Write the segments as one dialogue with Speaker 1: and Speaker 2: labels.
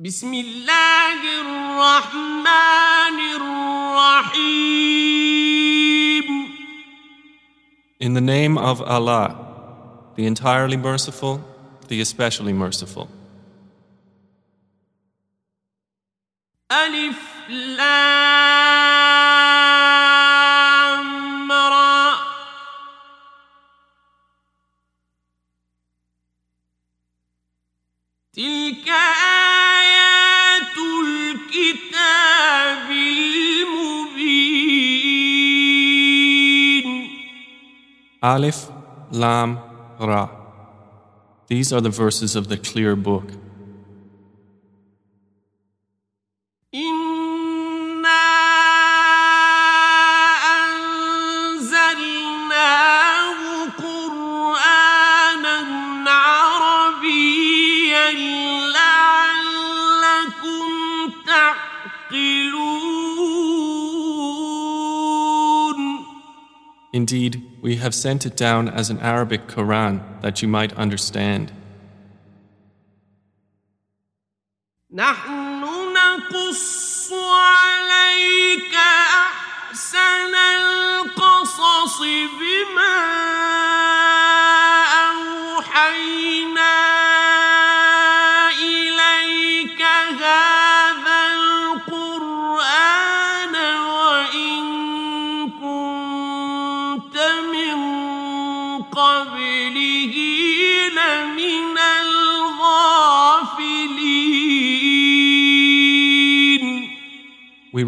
Speaker 1: بسم الله الرحمن الرحيم
Speaker 2: In the name of Allah, the entirely merciful, the especially merciful.
Speaker 1: ألف لام
Speaker 2: Alif, Lam, Ra. These are the verses of the clear book. Indeed, we have sent it down as an Arabic Quran that you might understand.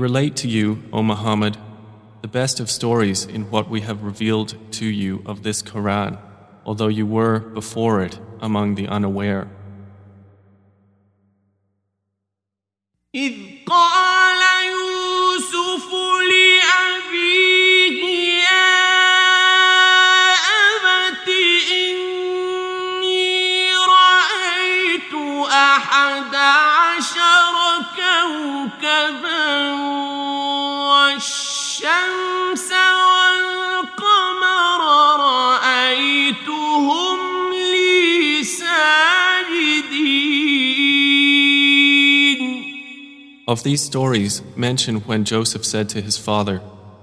Speaker 2: Relate to you, O Muhammad, the best of stories in what we have revealed to you of this Quran, although you were before it among the unaware.
Speaker 1: والشمس والقمر رأيتهم لي ساجدين
Speaker 2: Of these stories, mention when Joseph said to his father,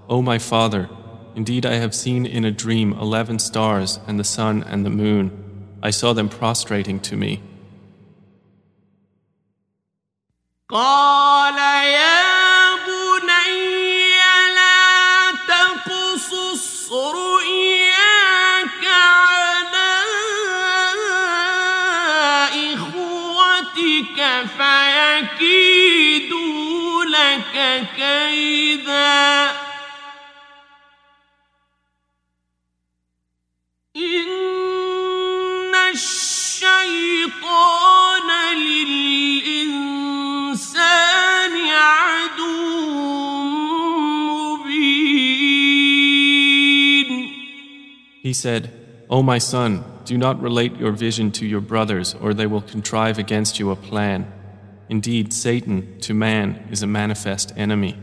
Speaker 2: O my father, indeed I have seen in a dream eleven stars and the sun and the moon. I saw them prostrating to me.
Speaker 1: قال يا
Speaker 2: He said, O my son, do not relate your vision to your brothers, or they will contrive against you a plan. Indeed, Satan to man is a manifest enemy.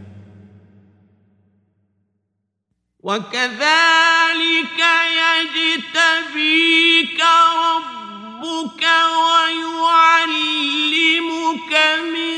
Speaker 1: وكذلك يجتبيك ربك ويعلمك من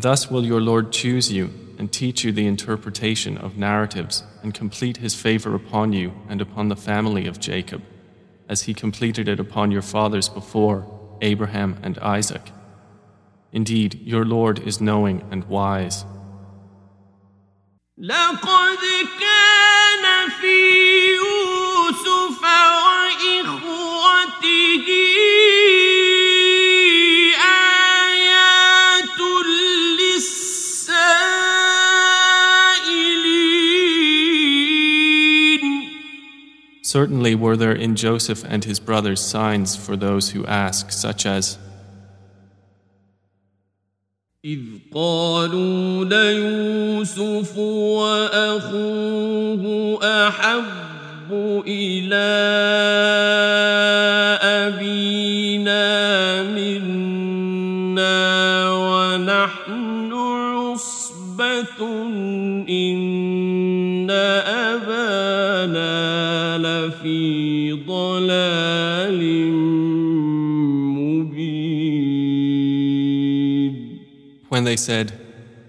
Speaker 1: And thus will your Lord choose you and teach you the interpretation of narratives and complete his favor upon you and upon the family of Jacob, as he completed it upon your fathers before, Abraham and Isaac. Indeed, your Lord is knowing and wise. Certainly were there in Joseph and his brothers signs for those who ask, such as, When they said,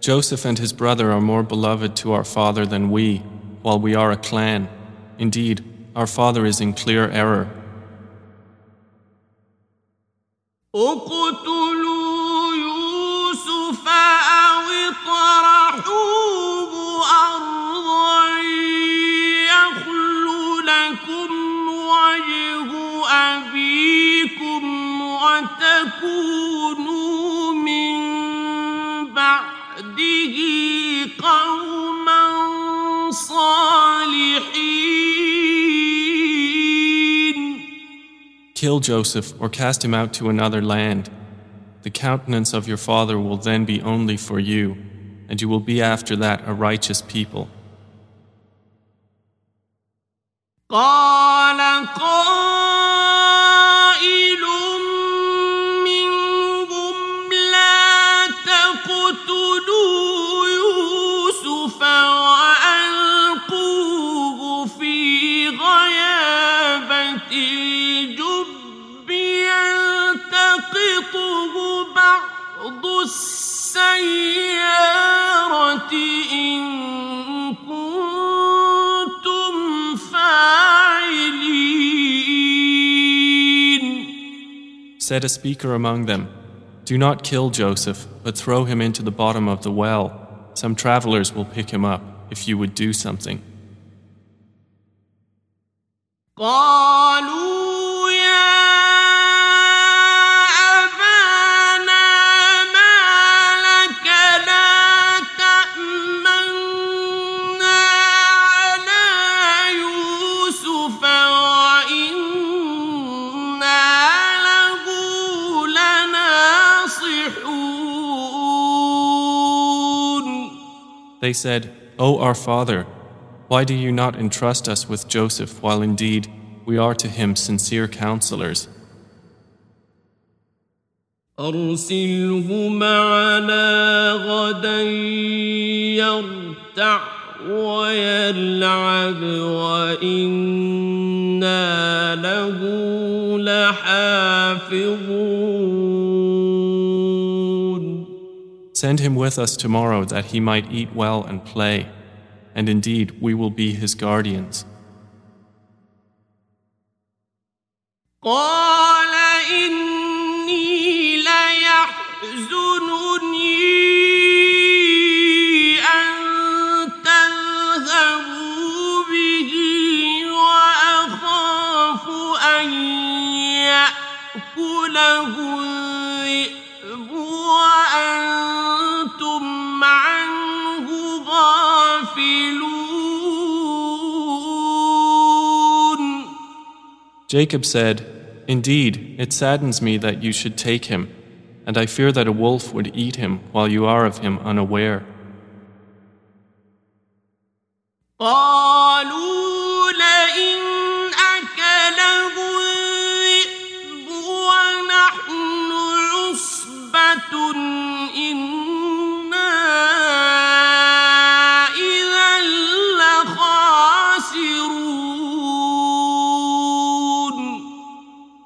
Speaker 1: Joseph and his brother are more beloved to our father than we, while we are a clan. Indeed, our father is in clear error.
Speaker 2: اقتلوا يوسف أو اطرحوه
Speaker 1: Kill Joseph or cast him out to another land. The countenance of your father will then be only for you, and you will be after that a righteous people. Said a speaker among them, Do not kill Joseph, but throw him into the bottom of the well. Some travelers will pick him up if you would do something. They said, O our father, why do you not entrust us with Joseph while indeed we are to him sincere counselors?
Speaker 2: أرسله معنا غدا يرتع ويلعب وإنا له لحافظون
Speaker 1: Send him with us tomorrow that he might eat well and play, and indeed we will be his guardians. Jacob said, Indeed, it saddens me that you should take him, and I fear that a wolf would eat him while you are of him unaware.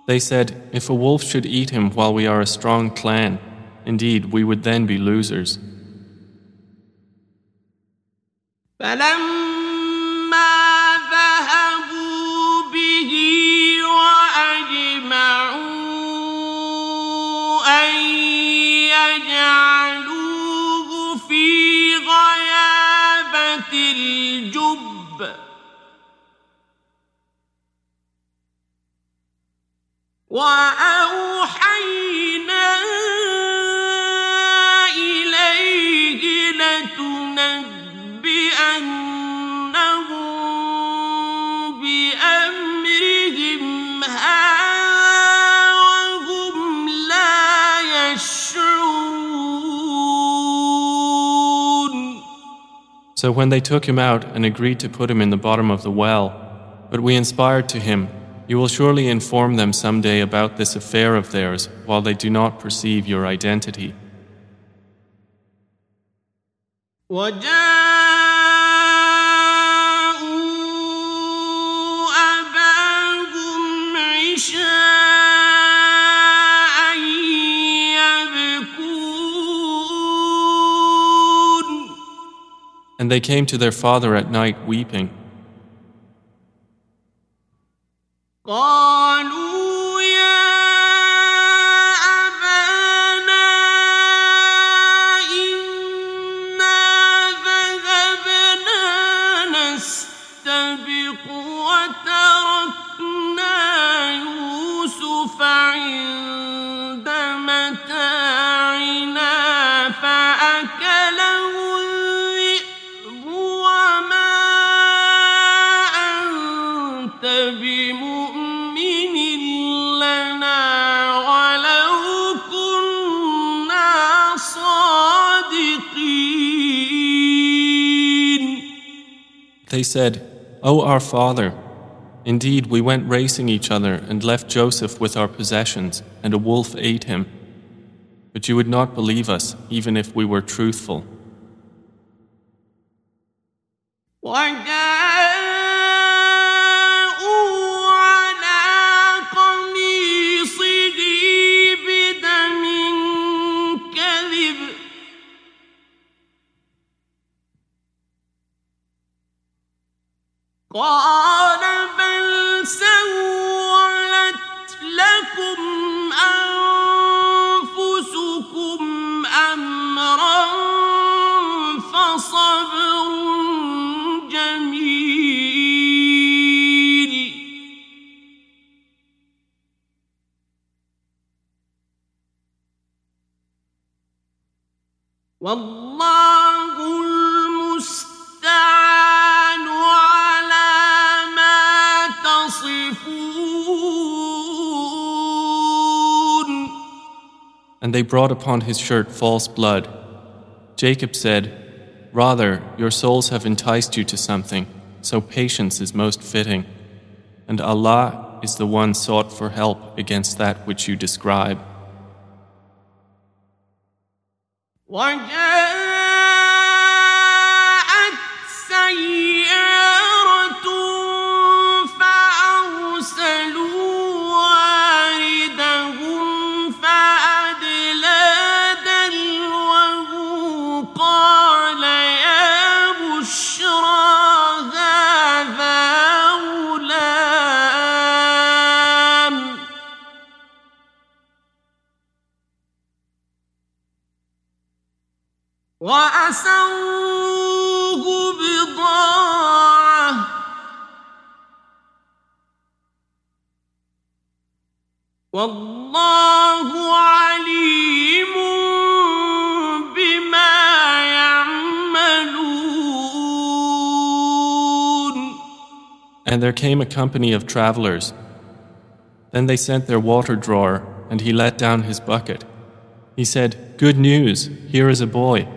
Speaker 1: They said, If a wolf should eat him while we are a strong clan, indeed we would then be losers. So when they took him out and agreed to put him in the bottom of the well, but we inspired to him, You will surely inform them someday about this affair of theirs while they do not perceive your identity. And they came to their father at night weeping. They said, O our father, indeed we went racing each other and left Joseph with our possessions, and a wolf ate him. But you would not believe us, even if we were truthful. 花。They brought upon his shirt false blood. Jacob said, Rather, your souls have enticed you to something, so patience is most fitting. And Allah is the one sought for help against that which you describe. there came a company of travelers. Then they sent their water drawer, and he let down his bucket. He said, Good news, here is a boy.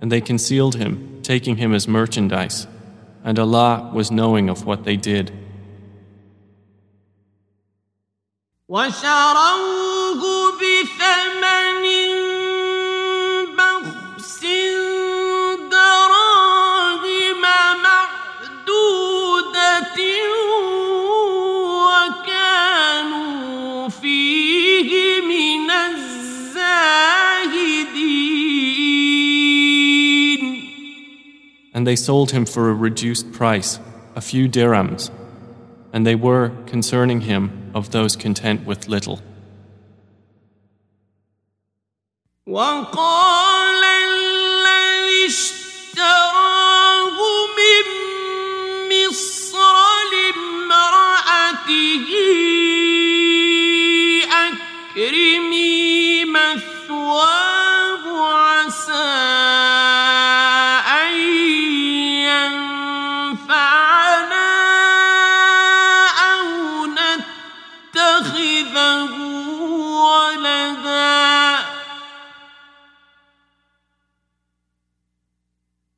Speaker 1: And they concealed him, taking him as merchandise. And Allah was knowing of what they did.
Speaker 2: وشروه بثمن And they sold him for a reduced price, a few dirhams, and they were, concerning him, of those content with little.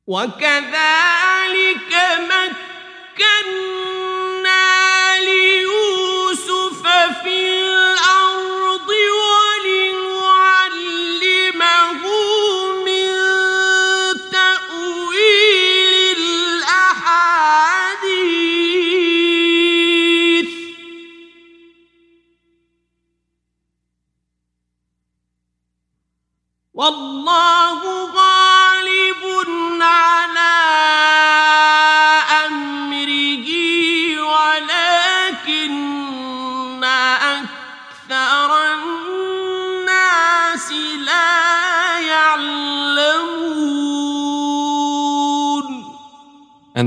Speaker 1: وكذلك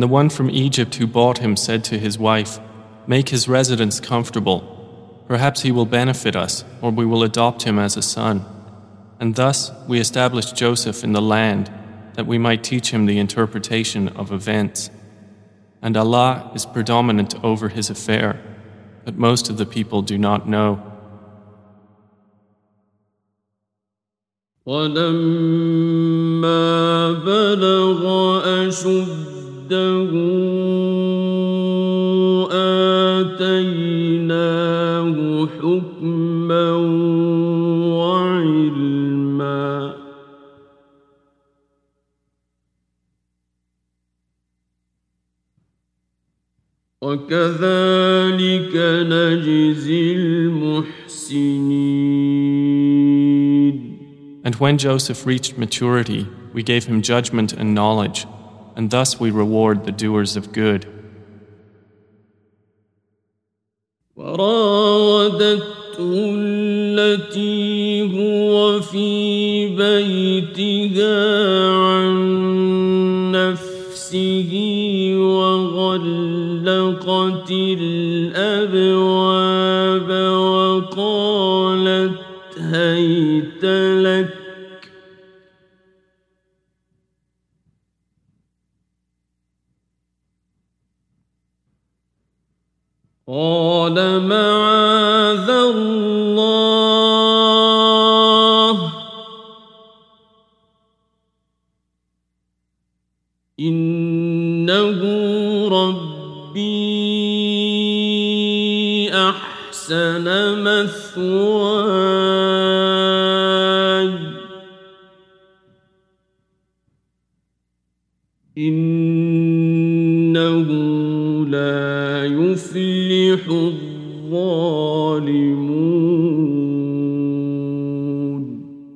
Speaker 2: And the one from Egypt who bought him said to his wife, Make his residence comfortable. Perhaps he will benefit us, or we will adopt him as a son. And thus we established Joseph in the land, that we might teach him the interpretation of events. And Allah is predominant over his affair, but most of the people do not know.
Speaker 1: ولما بلغ أشده آتيناه حكما وعلما وكذلك نجزي المحسنين
Speaker 2: And when Joseph reached maturity, we gave him judgment and knowledge, and thus we reward the doers of good.
Speaker 1: وراودته التي هو في بيتها عن نفسه وغلقت الابواب وقالت هيت لك قال معاذ الله إنه ربي أحسن مثواي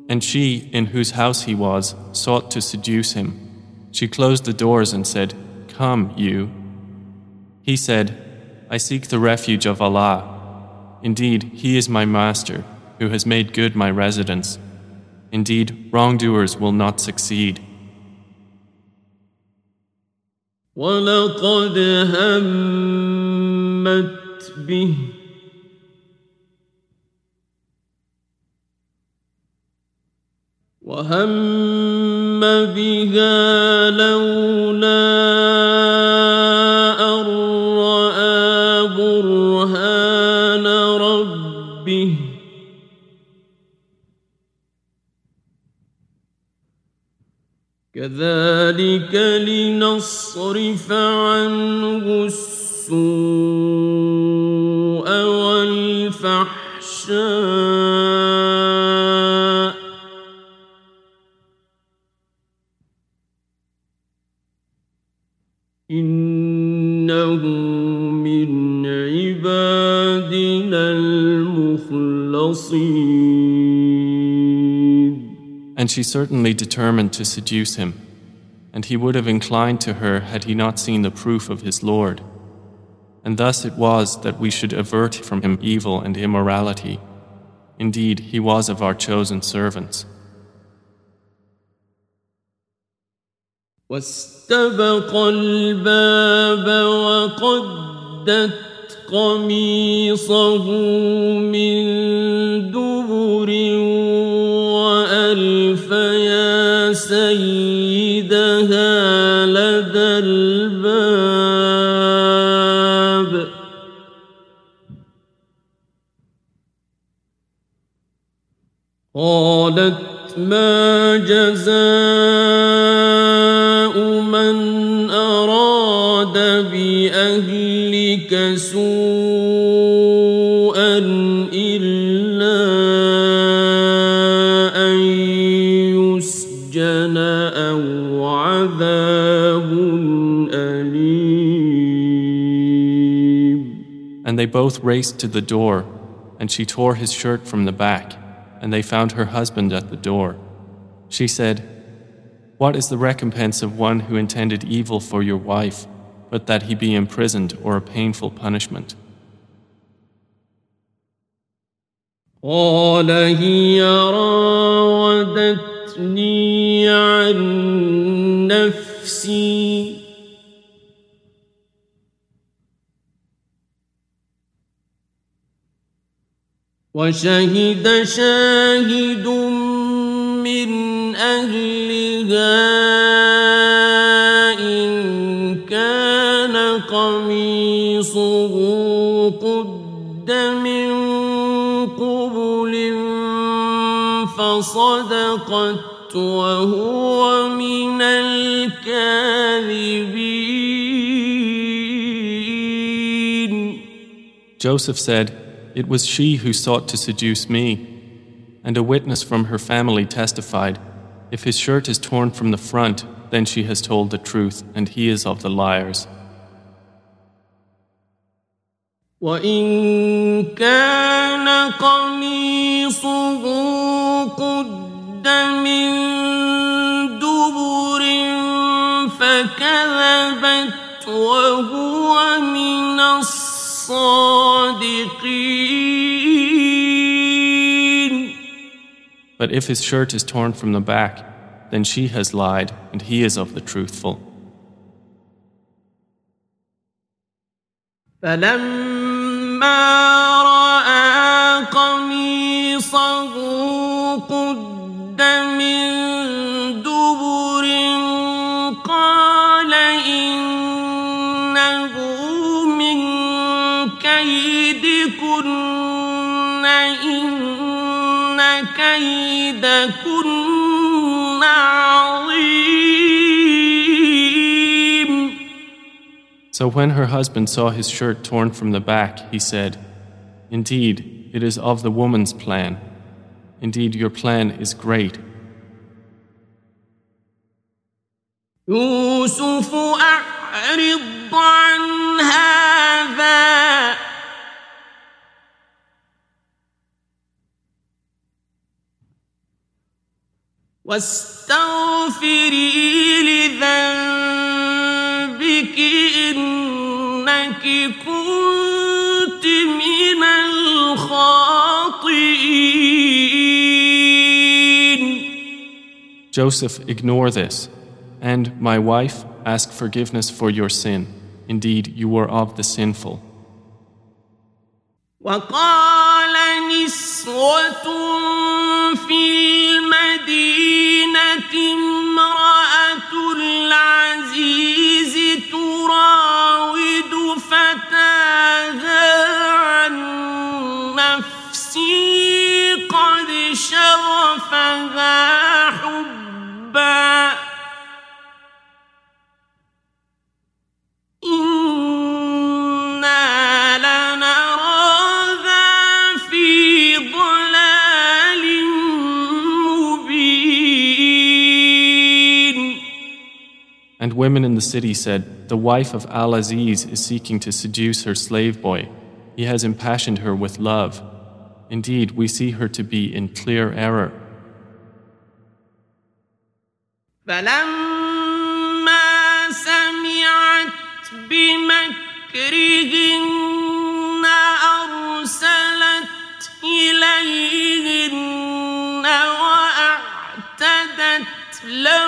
Speaker 2: And she, in whose house he was, sought to seduce him. She closed the doors and said, Come, you. He said, I seek the refuge of Allah. Indeed, He is my master, who has made good my residence. Indeed, wrongdoers will not succeed.
Speaker 1: ولقد همت به وهم بها لولا أن رأى برهان ربه كذلك لنصرف عنه السوء والفحشاء إنه من عبادنا المخلصين
Speaker 2: And she certainly determined to seduce him. and he would have inclined to her had he not seen the proof of his Lord. And thus it was that we should avert from him evil and immorality. Indeed, he was of our chosen servants.
Speaker 1: واستبق الباب وقدت قميصه من دبر وألف يا سيدها لدى الباب. قالت ما جزاء من أراد بأهلك سوءا إلا أن يسجن أو عذاب أليم
Speaker 2: And they both raced to the door, and she tore his shirt from the back, and they found her husband at the door. She said, What is the recompense of one who intended evil for your wife, but that he be imprisoned or a painful punishment?
Speaker 1: قال هي راودتني عن نفسي وشهد شاهد من أهلها إن كان قميصه قد من قبل فصدقت وهو من الكاذبين
Speaker 2: Joseph said, It was she who sought to seduce me. And a witness from her family testified, If his shirt is torn from the front, then she has told the truth, and he is of the liars.
Speaker 1: وإن كان قميصه قد من دبر فكذبت وهو من الصادقين
Speaker 2: But if his shirt is torn from the back, then she has lied, and he is of the truthful.
Speaker 1: فلما كيدكن عظيم
Speaker 2: So when her husband saw his shirt torn from the back, he said, Indeed, it is of the woman's plan. Indeed, your plan is great.
Speaker 1: يوسف أعرض عن هذا واستغفري لذنبك إنك كنت من الخاطئين
Speaker 2: Joseph, ignore this. And, my wife, ask forgiveness for your sin. Indeed, you were of the sinful.
Speaker 1: وقال نسوة في حبا إنا لنراها في ضلال مبين
Speaker 2: And women in the city said, The wife of Al Aziz is seeking to seduce her slave boy. He has impassioned her with love. Indeed, we see her to be in clear error.
Speaker 1: فلما سمعت بمكرهن أرسلت إليهن وأعتدت لهن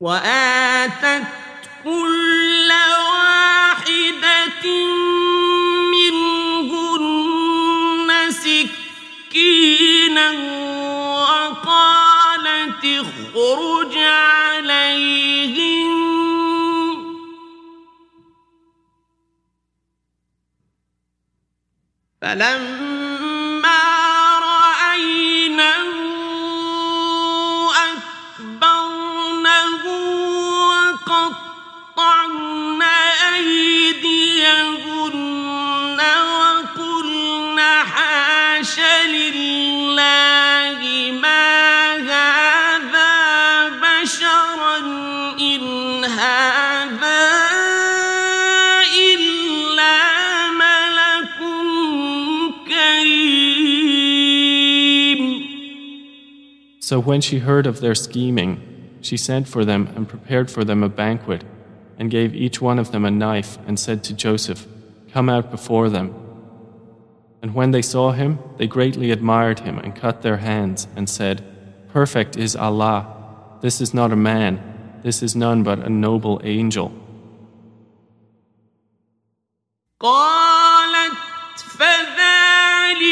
Speaker 1: وآتت كل واحدة منهن سكينا وقالت اخرج عليهم فلما
Speaker 2: So when she heard of their scheming, she sent for them and prepared for them a banquet, and gave each one of them a knife, and said to Joseph, Come out before them. And when they saw him, they greatly admired him and cut their hands, and said, Perfect is Allah. This is not a man, this is none but a noble angel.
Speaker 1: قالت فذلكن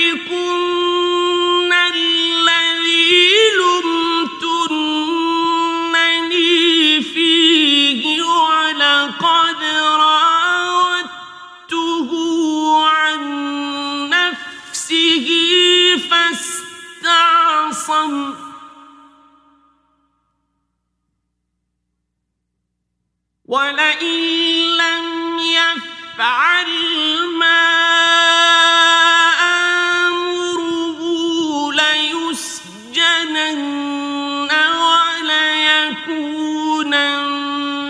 Speaker 1: ولئن لم يفعل ما آمره ليسجنن وليكونا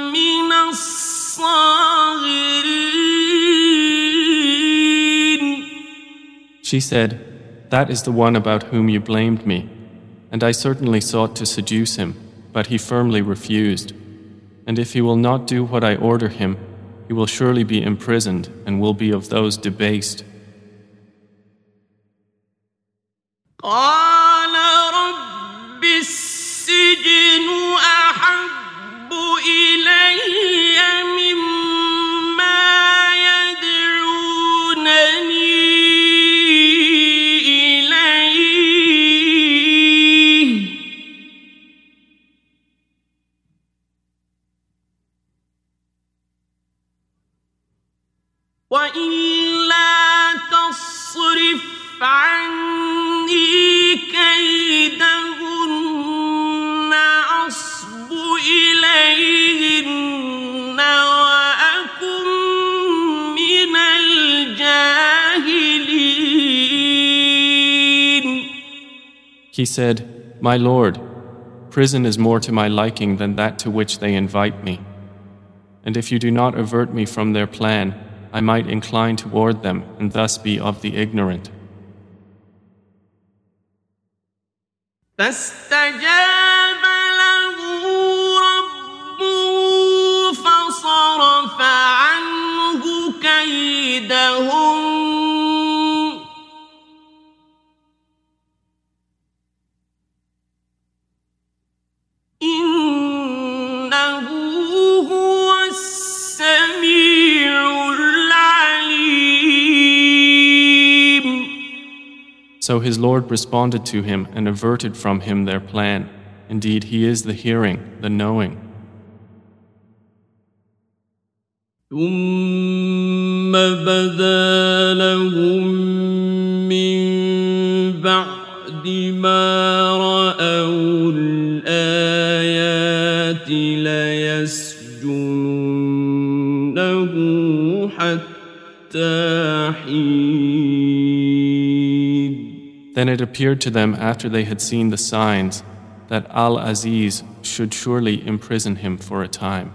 Speaker 1: من الصاغرين
Speaker 2: She said, That is the one about whom you blamed me. And I certainly sought to seduce him, but he firmly refused. And if he will not do what I order him, he will surely be imprisoned and will be of those debased. said, My Lord, prison is more to my liking than that to which they invite me. And if you do not avert me from their plan, I might incline toward them and thus be of the ignorant.
Speaker 1: فاستجاب له ربه فصرف عنه كيدهم
Speaker 2: So his Lord responded to him and averted from him their plan. Indeed, he is the hearing, the knowing.
Speaker 1: ثم بدا لهم من بعد ما رأوا الآيات ليسجننه حتى
Speaker 2: Then it appeared to them after they had seen the signs that Al Aziz should surely imprison him for a time.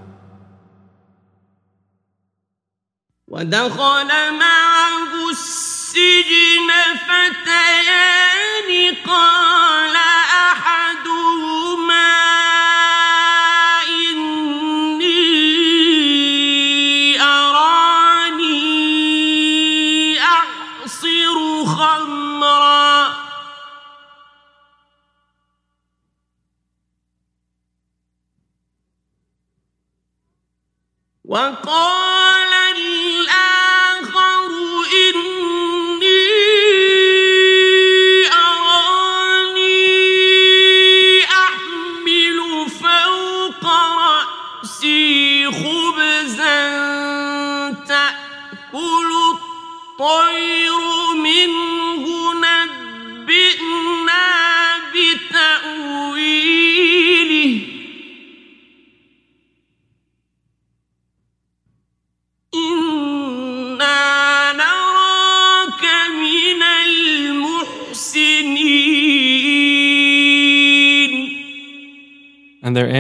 Speaker 1: ودخل معه السجن فتيان قال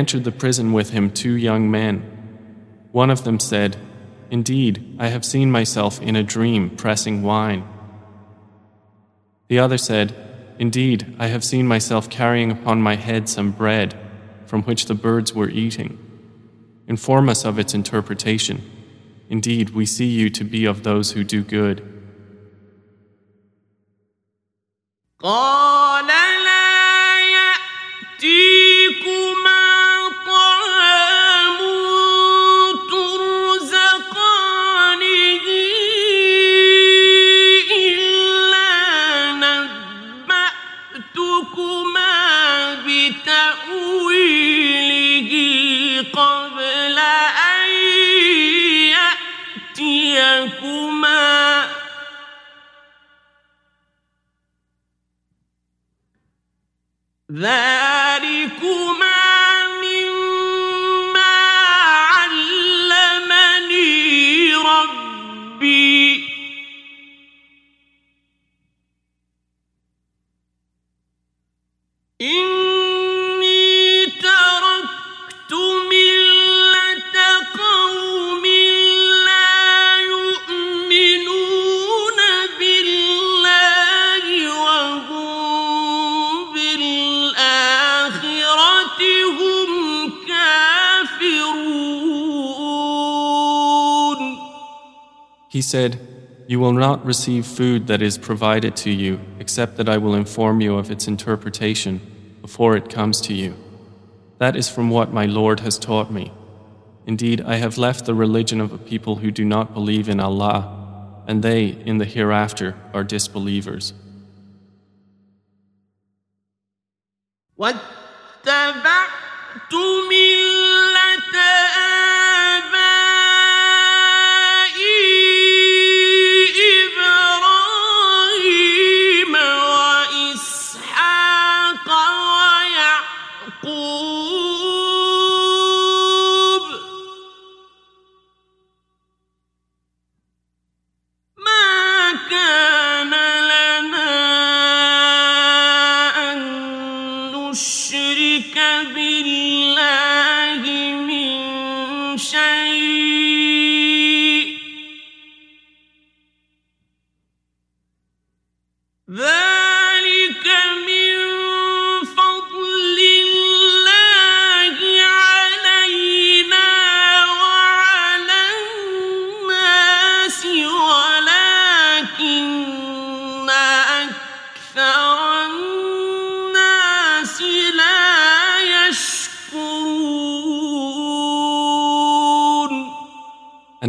Speaker 2: entered the prison with him two young men. One of them said, Indeed, I have seen myself in a dream pressing wine. The other said, Indeed, I have seen myself carrying upon my head some bread from which the birds were eating. Inform us of its interpretation. Indeed, we see you to be of those who do good.
Speaker 1: Oh! ذلكما
Speaker 2: said, You will not receive food that is provided to you, except that I will inform you of its interpretation before it comes to you. That is from what my Lord has taught me. Indeed, I have left the religion of a people who do not believe in Allah, and they, in the hereafter, are disbelievers.
Speaker 1: واتبعت ملة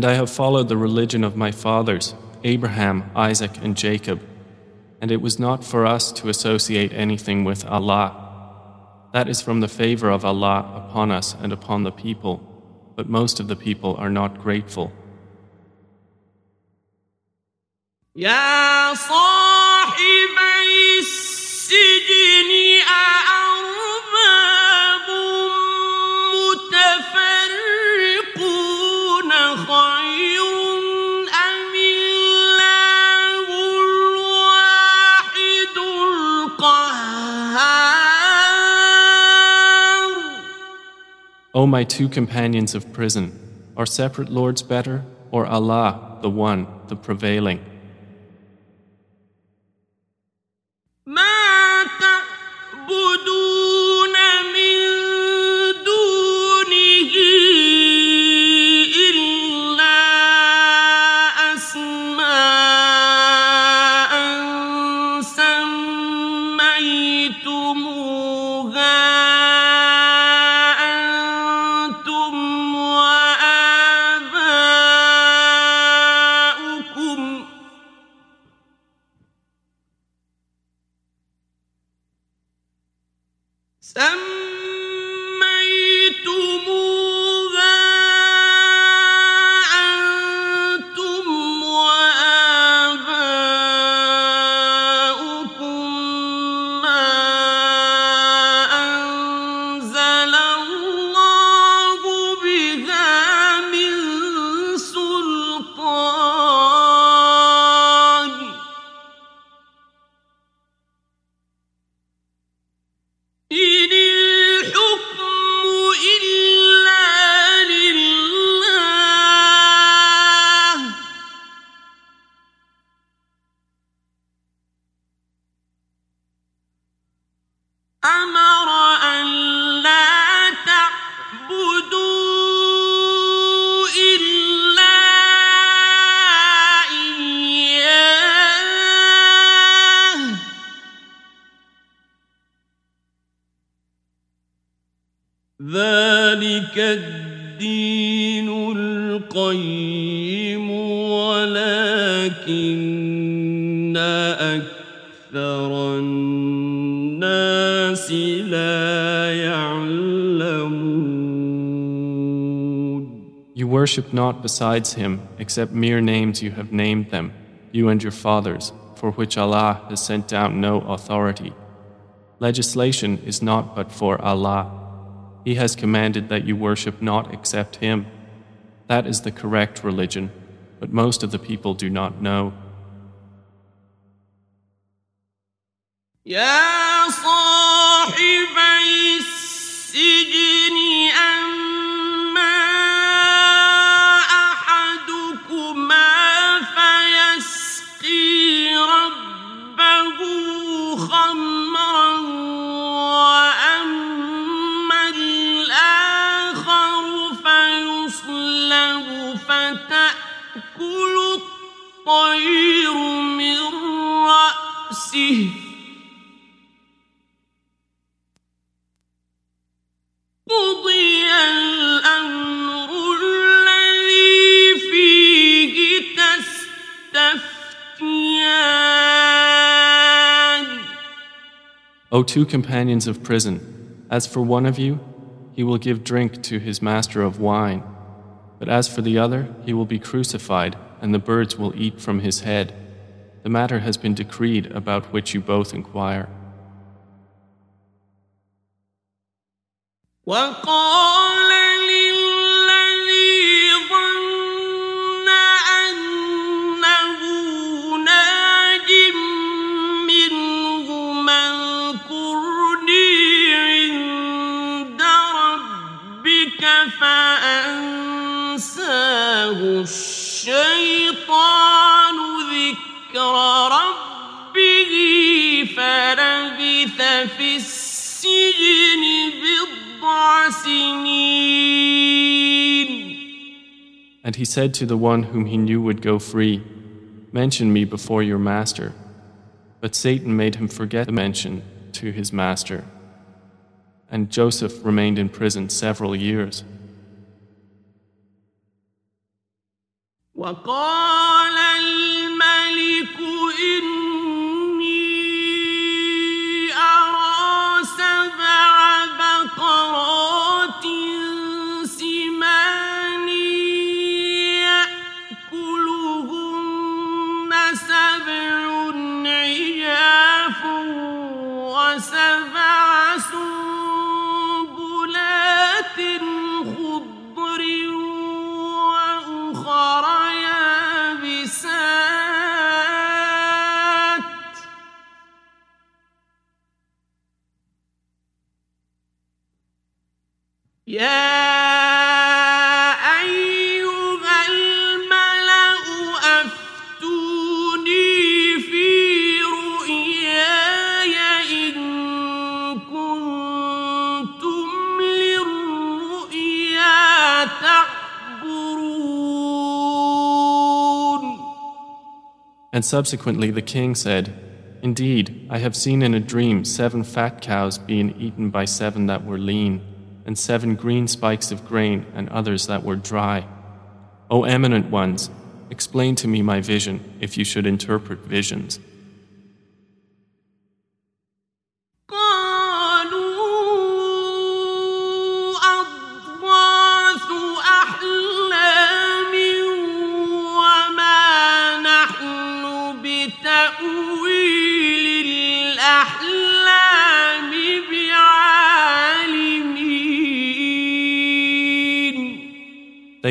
Speaker 2: And I have followed the religion of my fathers, Abraham, Isaac, and Jacob. And it was not for us to associate anything with Allah. That is from the favor of Allah upon us and upon the people, but most of the people are not grateful.
Speaker 1: يا صاحبي السجن أأرباب
Speaker 2: O my two companions of prison, are separate lords better, or Allah, the One, the Prevailing? worship not besides Him except mere names you have named them, you and your fathers, for which Allah has sent down no authority. Legislation is not but for Allah. He has commanded that you worship not except Him. That is the correct religion, but most of the people do not know.
Speaker 1: يا صاحبي السجن الطير من رأسه قضي الأمر الذي فيه تستفتيان
Speaker 2: O two companions of prison, as for one of you, he will give drink to his master of wine. But as for the other, he will be crucified, and the birds will eat from his head. The matter has been decreed about which you both inquire.
Speaker 1: وقال للذي في السجن بضع سنين
Speaker 2: And he said to the one whom he knew would go free, Mention me before your master. But Satan made him forget the mention to his master. And Joseph remained in prison several years.
Speaker 1: وقال الملك إني And subsequently the king said, Indeed, I have seen in a dream seven fat cows being eaten by seven that were lean, and seven green spikes of grain and others that were dry. O eminent ones, explain to me my vision if you should interpret visions.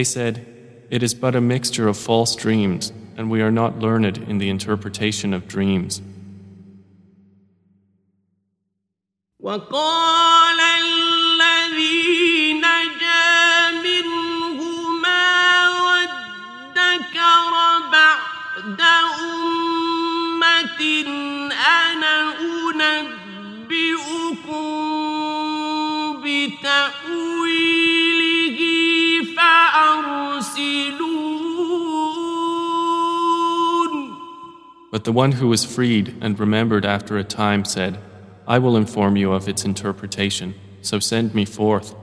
Speaker 1: They said, It is but a mixture of false dreams, and we are not learned in the interpretation of dreams. But the one who was freed and remembered after a time said, I will inform you of its interpretation, so send me forth.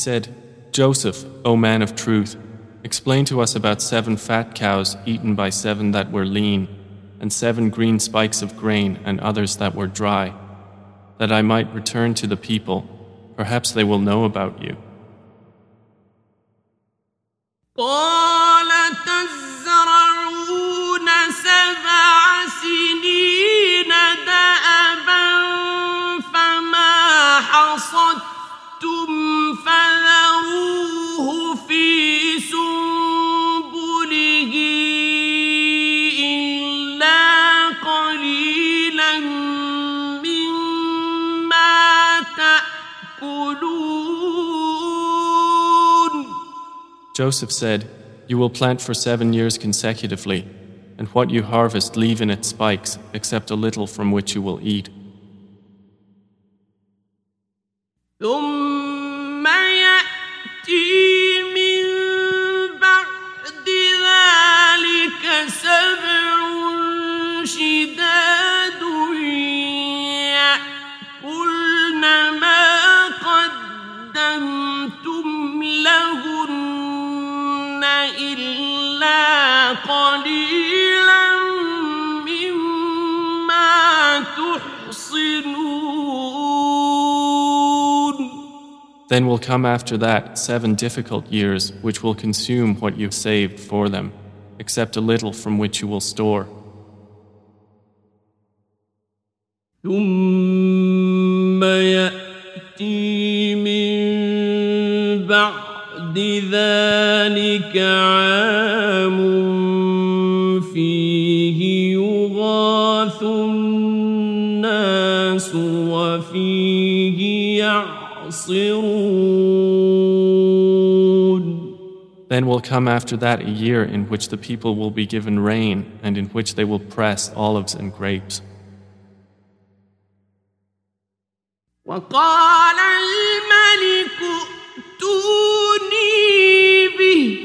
Speaker 1: Said, Joseph, O man of truth, explain to us about seven fat cows eaten by seven that were lean, and seven green spikes of grain and others that were dry, that I might return to the people. Perhaps they will know about you. Joseph said, You will plant for seven years consecutively, and what you harvest leave in its spikes, except a little from which you will eat. Then will come after that seven difficult years, which will consume what you saved for them, except a little from which you will store.
Speaker 3: ثم يأتي من بعد ذلك عام فيه يغاث
Speaker 1: Then will come after that a year in which the people will be given rain and in which they will press olives and grapes.
Speaker 3: وقال الملك ائتوني به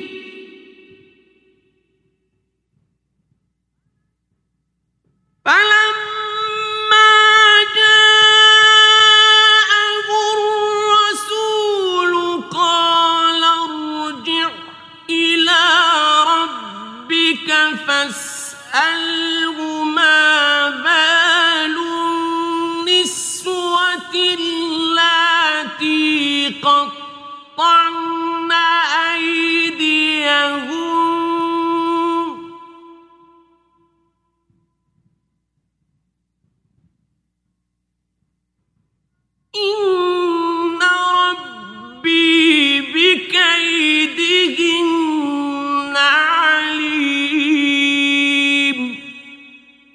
Speaker 3: فلما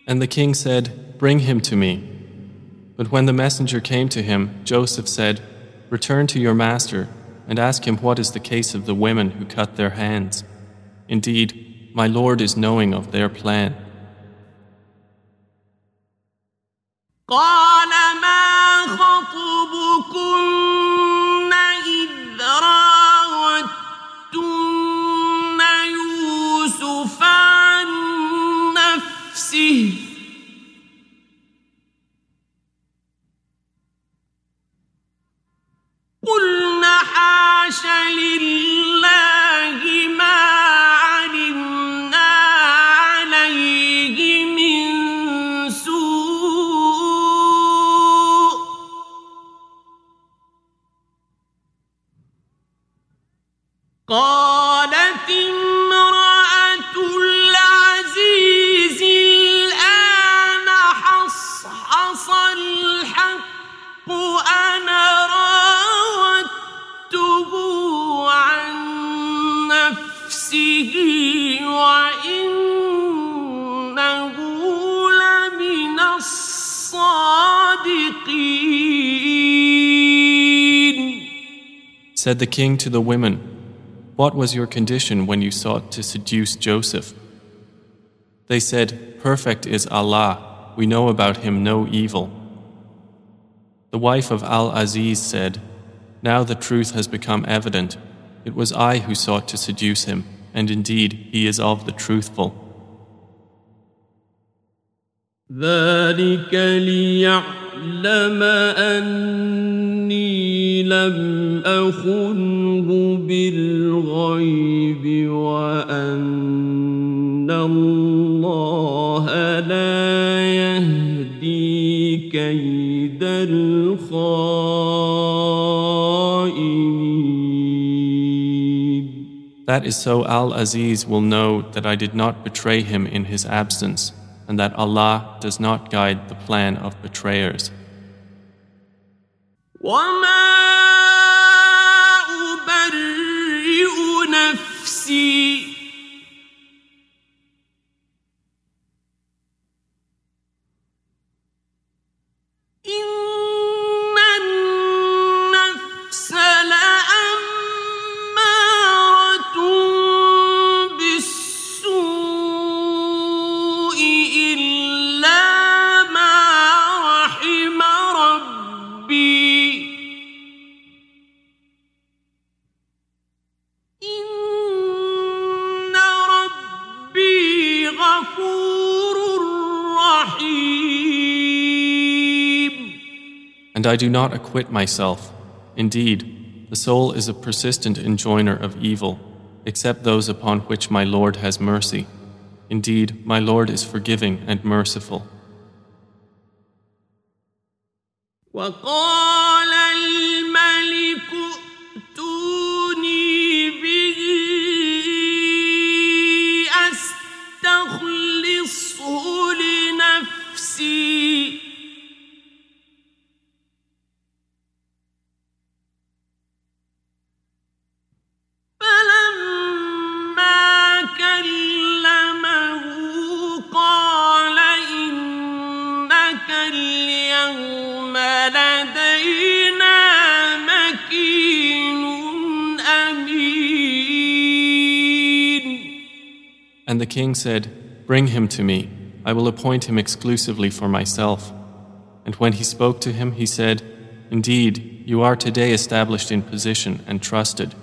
Speaker 2: And the king said, Bring him to me. But when the messenger came to him, Joseph said, Return to your master and ask him what is the case of the women who cut their hands. Indeed, my Lord is knowing of their plan.
Speaker 1: قال ما حاش
Speaker 2: Said the king to the women, What was your condition when you sought to seduce Joseph? They said, Perfect is Allah, we know about him no evil. The wife of Al Aziz said, Now the truth has become evident. It was I who sought to seduce him, and indeed he is of the truthful.
Speaker 1: ذلك ليعلم أني لم أخنه بالغيب وأن الله لا يهدي كيد الخائنين
Speaker 2: That is so Al Aziz will know that I did not betray him in his absence, and that Allah does not guide the plan of betrayers.
Speaker 1: وما
Speaker 2: And I do not acquit myself. Indeed, the soul is a persistent enjoiner of evil, except those upon which my Lord has mercy. Indeed, my Lord is forgiving and merciful. And the king said, Bring him to me. I will appoint him exclusively for myself. And when he spoke to him, he said, Indeed, you are today established in position and trusted.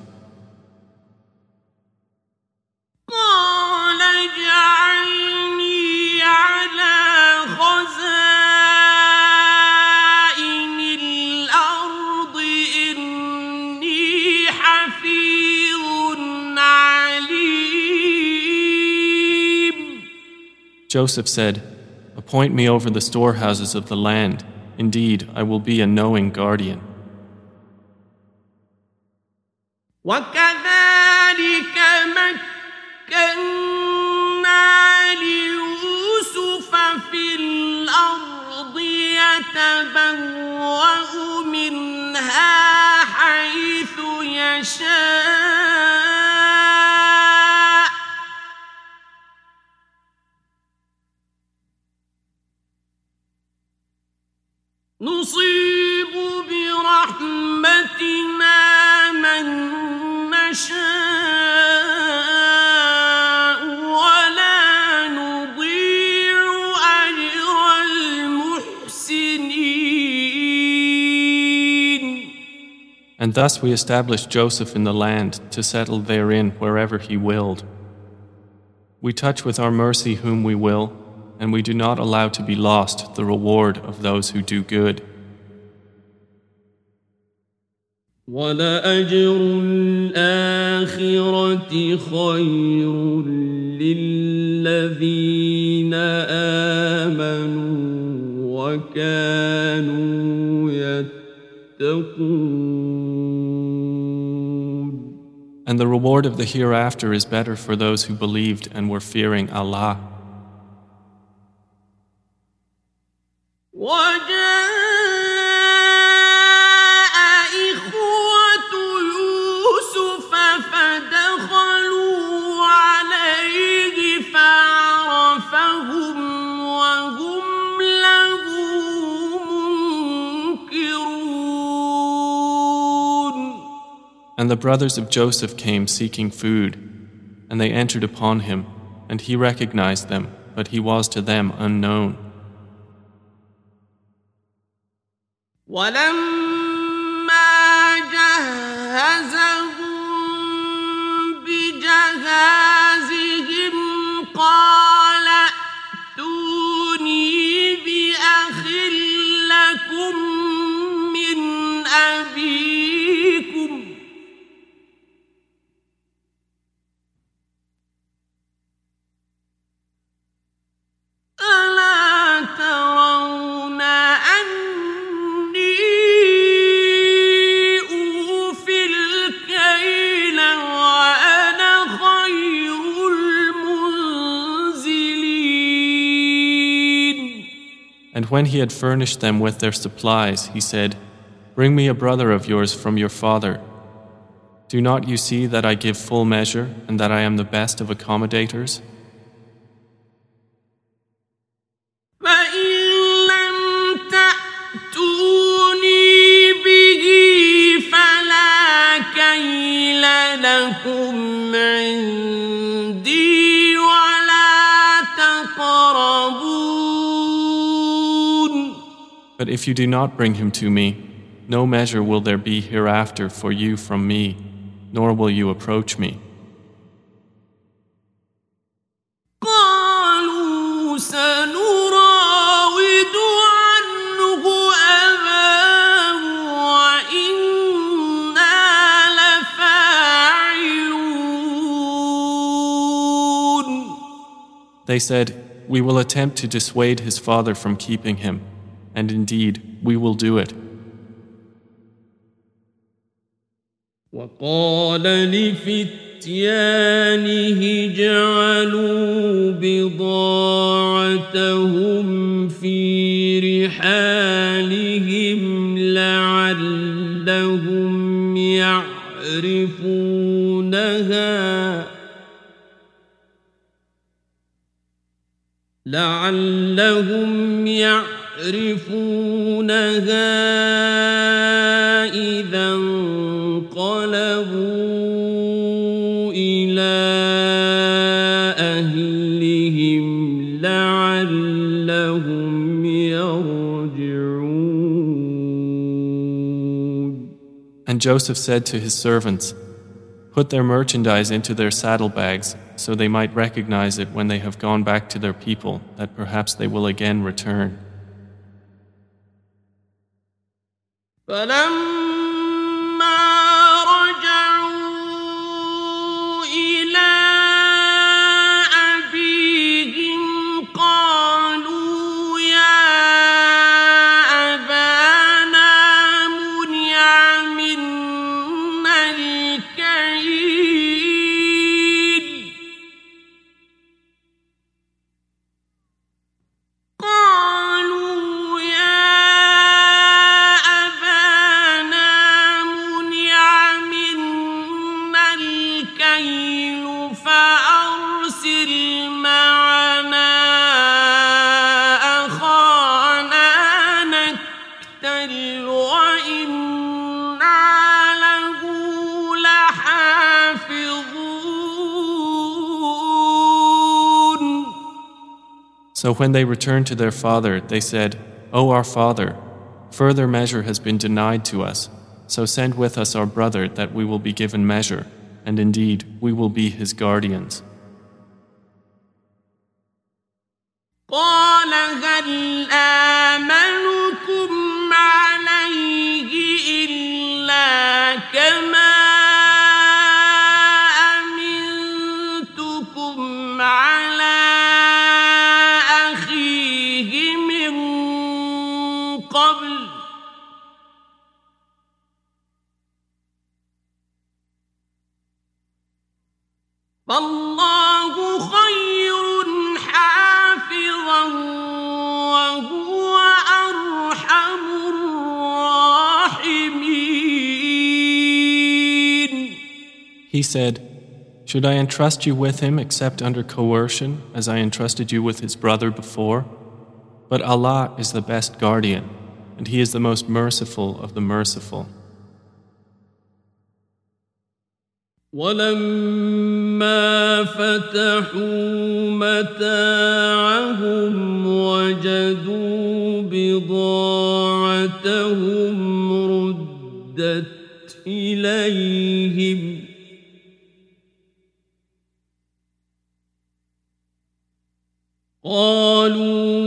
Speaker 2: Joseph said, Appoint me over the storehouses of the land. Indeed, I will be a knowing guardian.
Speaker 1: وكذلك مكنا ليوسف في الأرض يتبوأ منها حيث يشاء
Speaker 2: And thus we established Joseph in the land to settle therein wherever he willed. We touch with our mercy whom we will, and we do not allow to be lost the reward of those who do good.
Speaker 1: ولأجر الآخرة خير للذين آمنوا وكانوا يتقون
Speaker 2: And the reward of the hereafter is better for those who believed and were fearing Allah. And the brothers of Joseph came seeking food, and they entered upon him, and he recognized them, but he was to them unknown.
Speaker 1: ولما جهزهم بجهازهم
Speaker 2: when he had furnished them with their supplies, he said, Bring me a brother of yours from your father. Do not you see that I give full measure and that I am the best of accommodators? But if you do not bring him to me, no measure will there be hereafter for you from me, nor will you approach me. They said, We will attempt to dissuade his father from keeping him. And indeed, we will do it.
Speaker 1: وقال لفتيانه جعلوا بضاعتهم في رحالهم لعلهم يعرفونها لعلهم يعرفونها إذا انقلبوا إلى أهلهم لعلهم يرجعون
Speaker 2: And Joseph said to his servants, Put their merchandise into their saddlebags, so they might recognize it when they have gone back to their people, that perhaps they will again return.
Speaker 1: فلما
Speaker 2: So when they returned to their father, they said, O our father, further measure has been denied to us, so send with us our brother that we will be given measure, and indeed we will be his guardians.
Speaker 1: قال هل آمنكم
Speaker 2: He said, Should I entrust you with him except under coercion, as I entrusted you with his brother before? But Allah is the best guardian, and He is the most merciful of the merciful.
Speaker 1: ولما فتحوا متاعهم وجدوا بضاعتهم ردت إليهم قالوا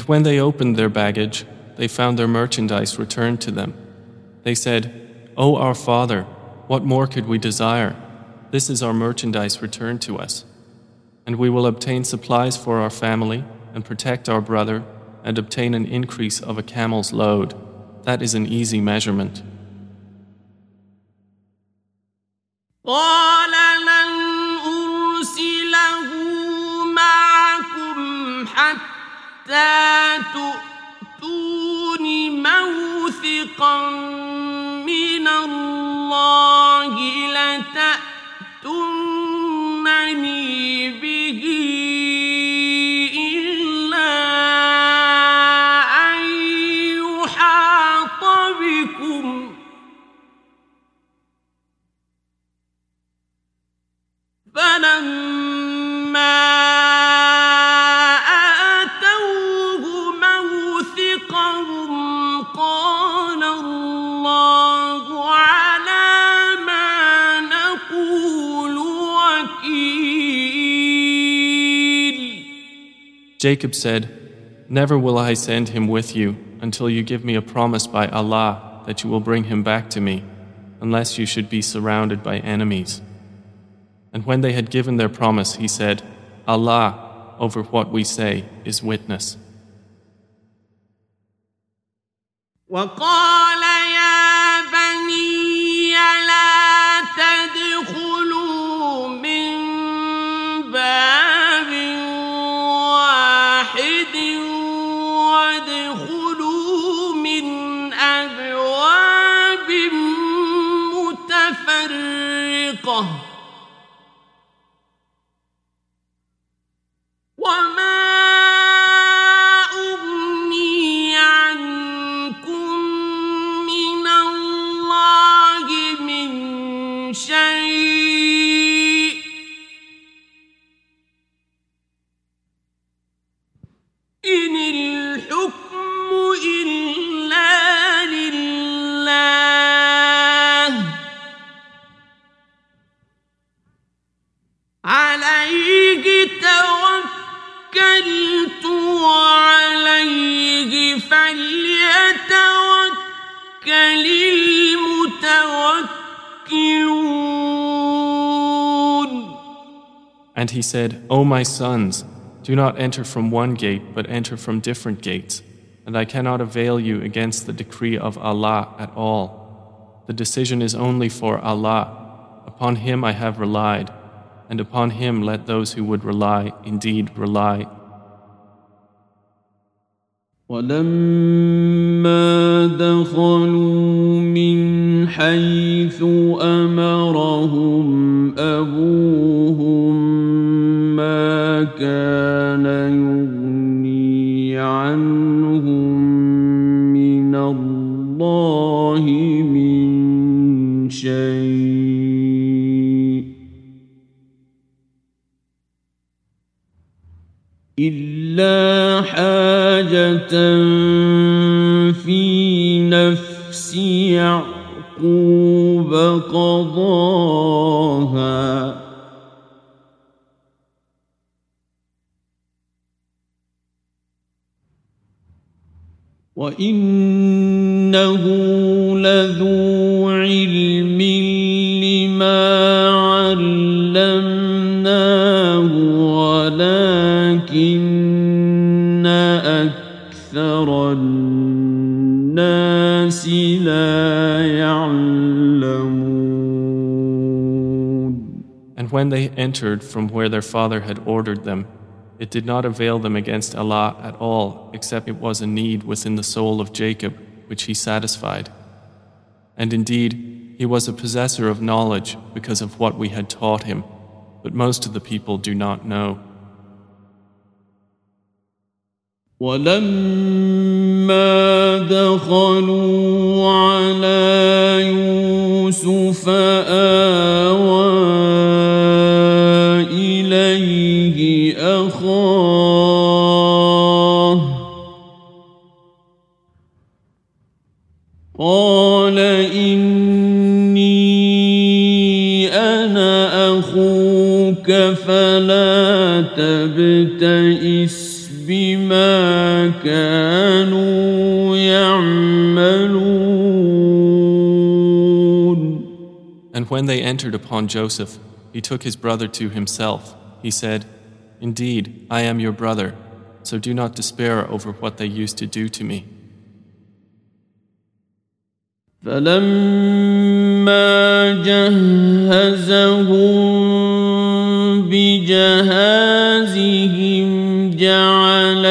Speaker 2: And when they opened their baggage, they found their merchandise returned to them. They said, O our father, what more could we desire? This is our merchandise returned to us. And we will obtain supplies for our family, and protect our brother, and obtain an increase of a camel's load. That is an easy measurement.
Speaker 1: tu
Speaker 2: Jacob said, Never will I send him with you until you give me a promise by Allah that you will bring him back to me, unless you should be surrounded by enemies. And when they had given their promise, he said, Allah, over what we say, is witness.
Speaker 1: وقال
Speaker 2: And he said, O my sons, do not enter from one gate, but enter from different gates. And I cannot avail you against the decree of Allah at all. The decision is only for Allah. Upon Him I have relied, and upon Him let those who would rely indeed rely.
Speaker 1: ولما دخلوا من حيث امرهم الا حاجة في نفس يعقوب قضاها. وانه لذو علم
Speaker 2: And when they entered from where their father had ordered them, it did not avail them against Allah at all, except it was a need within the soul of Jacob, which he satisfied. And indeed, he was a possessor of knowledge because of what we had taught him, but most of the people do not know.
Speaker 1: ولما دخلوا على يوسف أخوك فلا تبتئس بما كانوا يعملون
Speaker 2: And when they entered upon Joseph, he took his brother to himself. He said, Indeed, I am your brother, so do not despair over what they used to do to me.
Speaker 1: فلما جهزهم بجهازهم جعل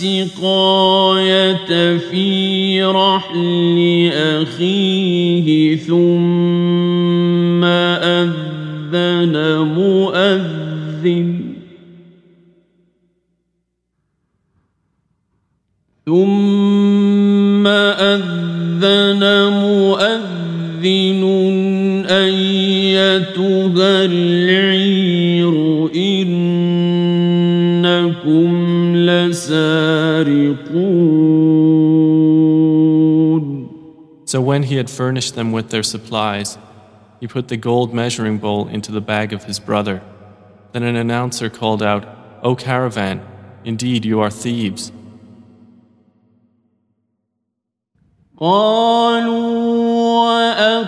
Speaker 1: السقاية في رحل أخيه ثم أذن
Speaker 2: So when he had furnished them with their supplies, he put the gold measuring bowl into the bag of his brother. Then an announcer called out, O caravan, indeed you are thieves.
Speaker 1: قالوا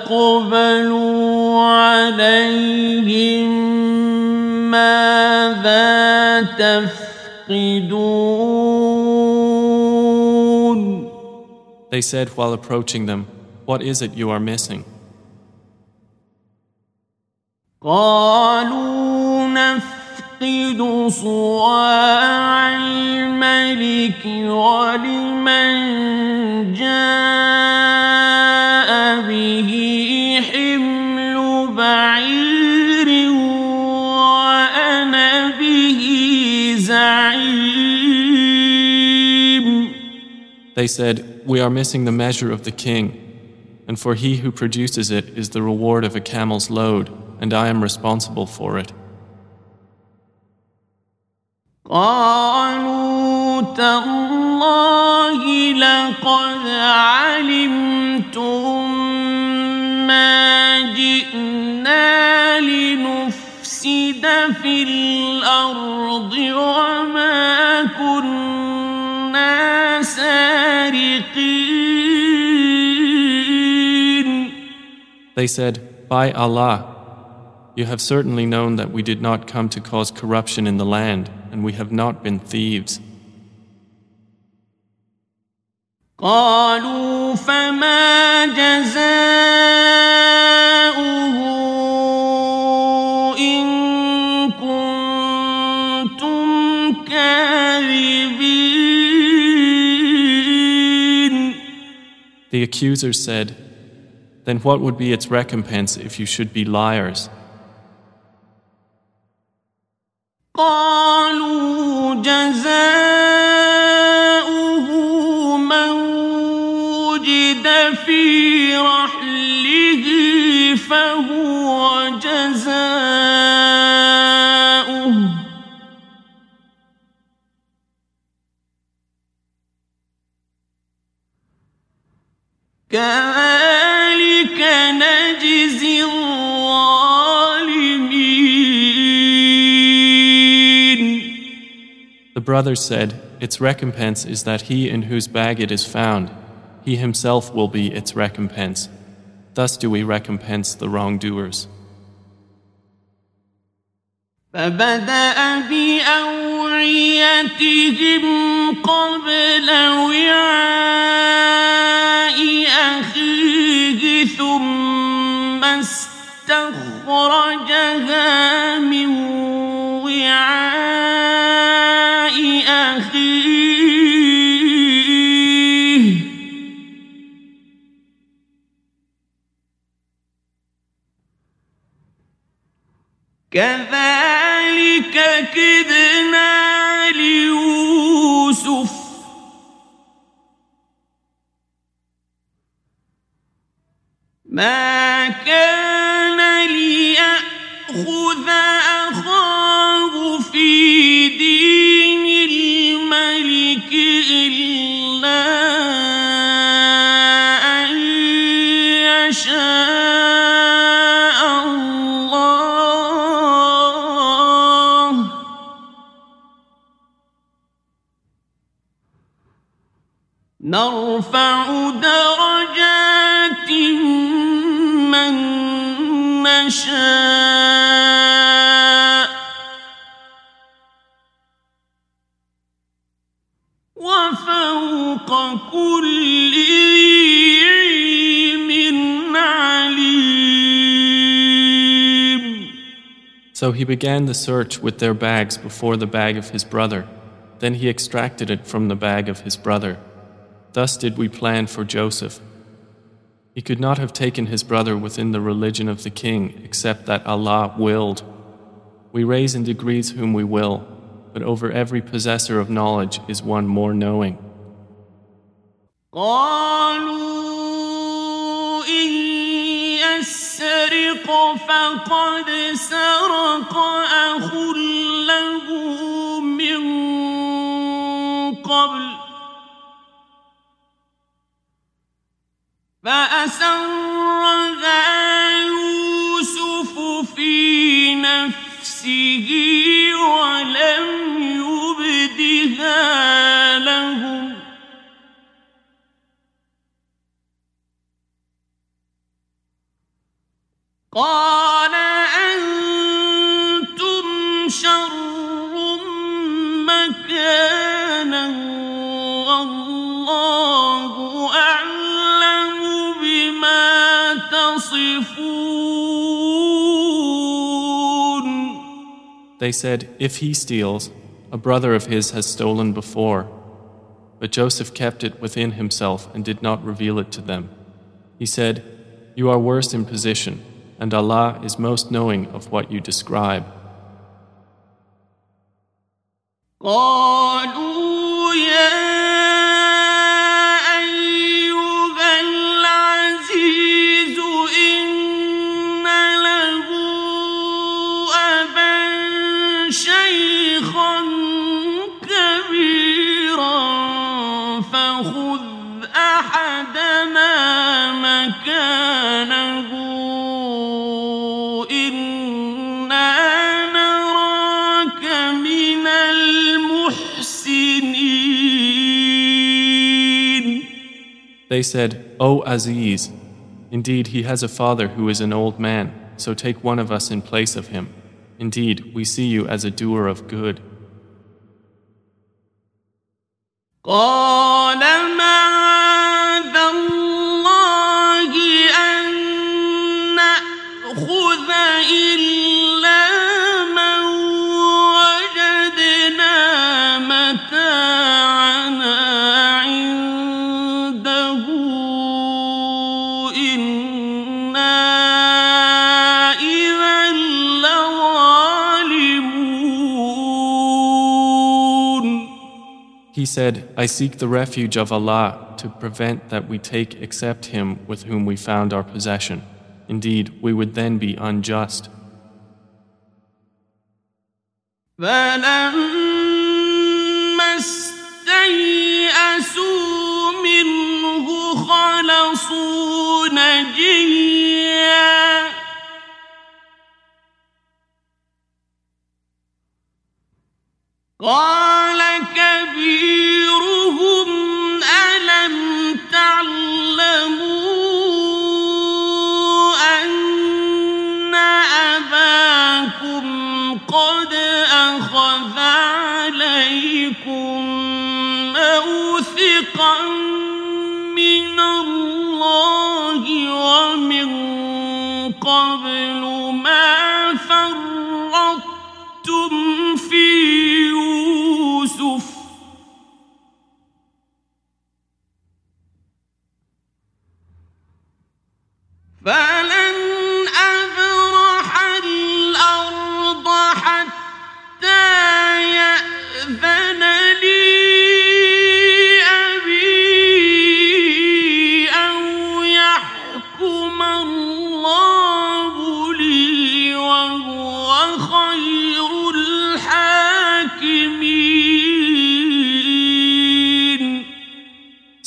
Speaker 1: وأقبلوا عليهم ماذا تفقدون
Speaker 2: They said while approaching them, What is it you are missing?
Speaker 1: قالوا نفقد صواع الملك ولمن جاء به حمل بعير وأنا به زعيم
Speaker 2: They said, We are missing the measure of the king, and for he who produces it is the reward of a camel's load, and I am responsible for it.
Speaker 1: قالوا تالله لقد علمتم ما جئنا لنفسد نفسد في الأرض وما كنا سارقين
Speaker 2: They said, By Allah, you have certainly known that we did not come to cause corruption in the land, and we have not been thieves.
Speaker 1: قالوا فما جزاؤه إن كنتم كاذبين
Speaker 2: The accusers said, Then what would be its recompense if you should be liars?
Speaker 1: قالوا جزاؤه من وجد في رحله فهو جزاؤه كذلك نجزي الظالمين
Speaker 2: The brothers said, Its recompense is that he in whose bag it is found, he himself will be its recompense. Thus do we recompense the wrongdoers.
Speaker 1: فبدأ بأوعيتهم قبل وعاء استخرجها من وعاء أخيه. كذلك كدنا ليوسف ما كان ليأخذ أخاه في
Speaker 2: So he began the search with their bags before the bag of his brother. Then he extracted it from the bag of his brother. Thus did we plan for Joseph. He could not have taken his brother within the religion of the king except that Allah willed. We raise in degrees whom we will, but over every possessor of knowledge is one more knowing.
Speaker 1: يسرق فقد سرق أخ له من قبل. فأسرها يوسف في نفسه قال أنتم شر مكانا والله أعلم بما تصفون
Speaker 2: They said, If he steals, a brother of his has stolen before. But Joseph kept it within himself and did not reveal it to them. He said, You are worse in position, and Allah is most knowing of what you describe. They said, O Aziz, indeed he has a father who is an old man, so take one of us in place of him. Indeed, we see you as a doer of good. said, I seek the refuge of Allah to prevent that we take except him with whom we found our possession. Indeed, we would then be unjust.
Speaker 1: فلما استيئسوا منه خلصوا نجيا قال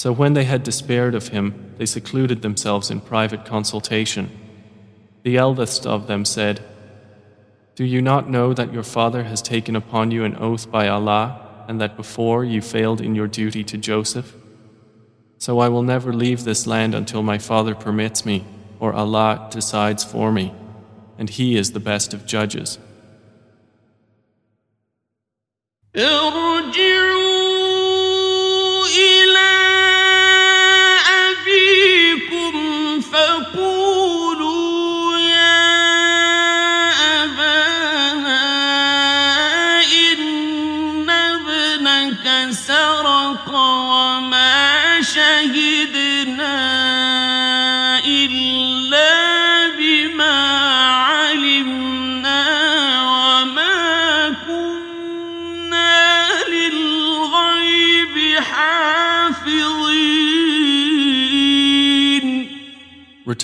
Speaker 2: So when they had despaired of him, they secluded themselves in private consultation. The eldest of them said, Do you not know that your father has taken upon you an oath by Allah, and that before you failed in your duty to Joseph? So I will never leave this land until my father permits me, or Allah decides for me, and He is the best of judges.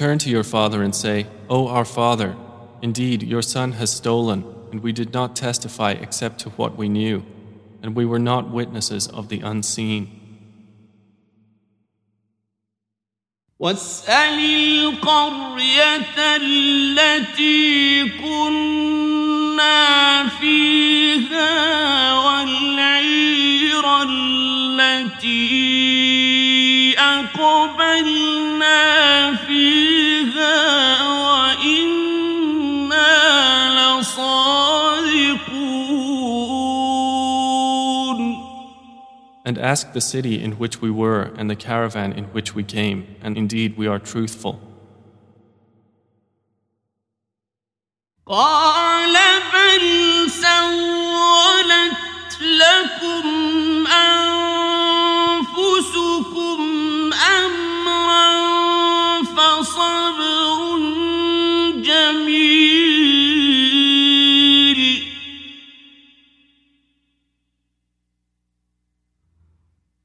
Speaker 2: Return to your father and say, O our father, indeed your son has stolen, and we did not testify except to what we knew, and we were not witnesses of the unseen.
Speaker 1: واسأل القرية التي كنا فيها والعير التي أقبلنا فيها وإنا لصادقون
Speaker 2: And ask the city in which we were and the caravan in which we came, and indeed we are truthful.
Speaker 1: قال بل سولت لكم أنفسكم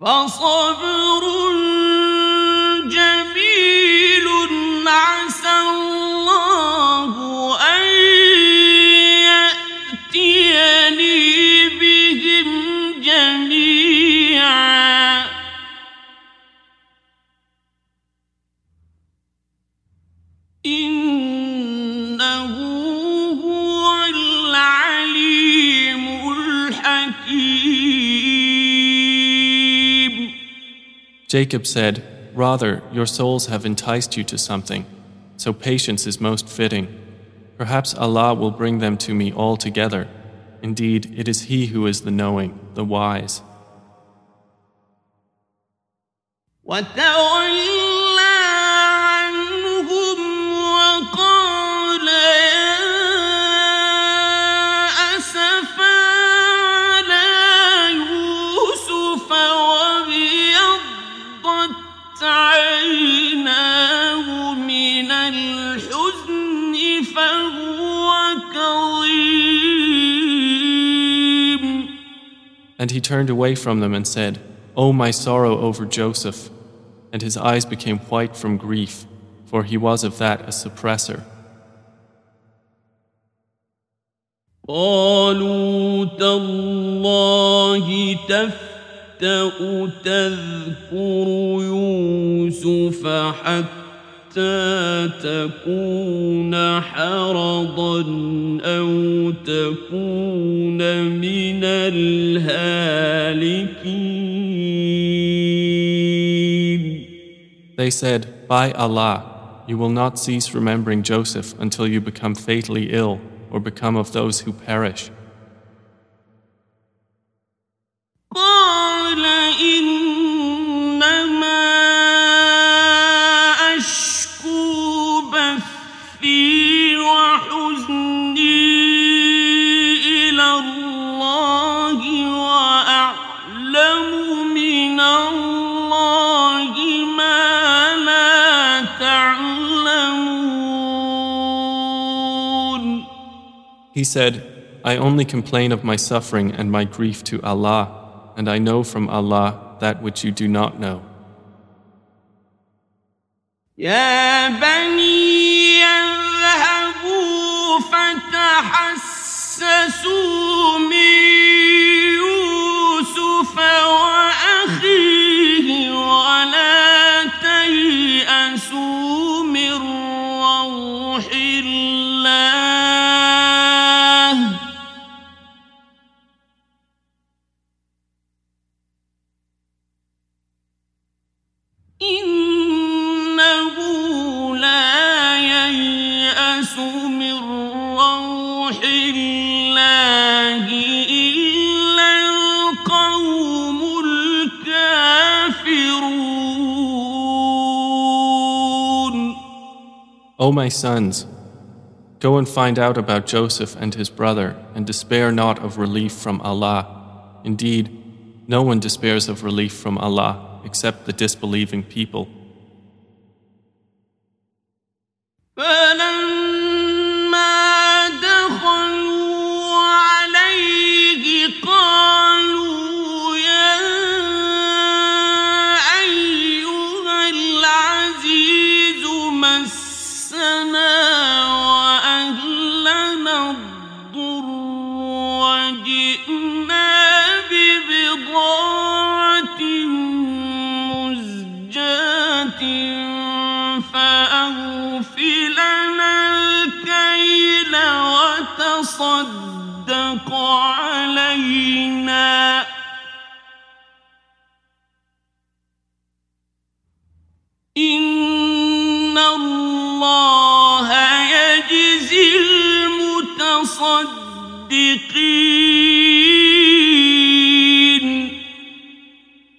Speaker 1: فصبر
Speaker 2: Jacob said, Rather, your souls have enticed you to something, so patience is most fitting. Perhaps Allah will bring them to me all together. Indeed, it is He who is the knowing, the wise. And he turned away from them and said, O my sorrow over Joseph! And his eyes became white from grief, for he was of that a suppressor.
Speaker 1: قالوا تالله تفتأ تذكر يوسف حتى حتى تكون حرضا أو تكون من الهالكين
Speaker 2: They said, By Allah, you will not cease remembering Joseph until you become fatally ill or become of those who perish. He said, I only complain of my suffering and my grief to Allah, and I know from Allah that which you do not know.
Speaker 1: يا بني اذهبوا فتحسسوا من
Speaker 2: my sons, go and find out about Joseph and his brother, and despair not of relief from Allah. Indeed, no one despairs of relief from Allah except the disbelieving people.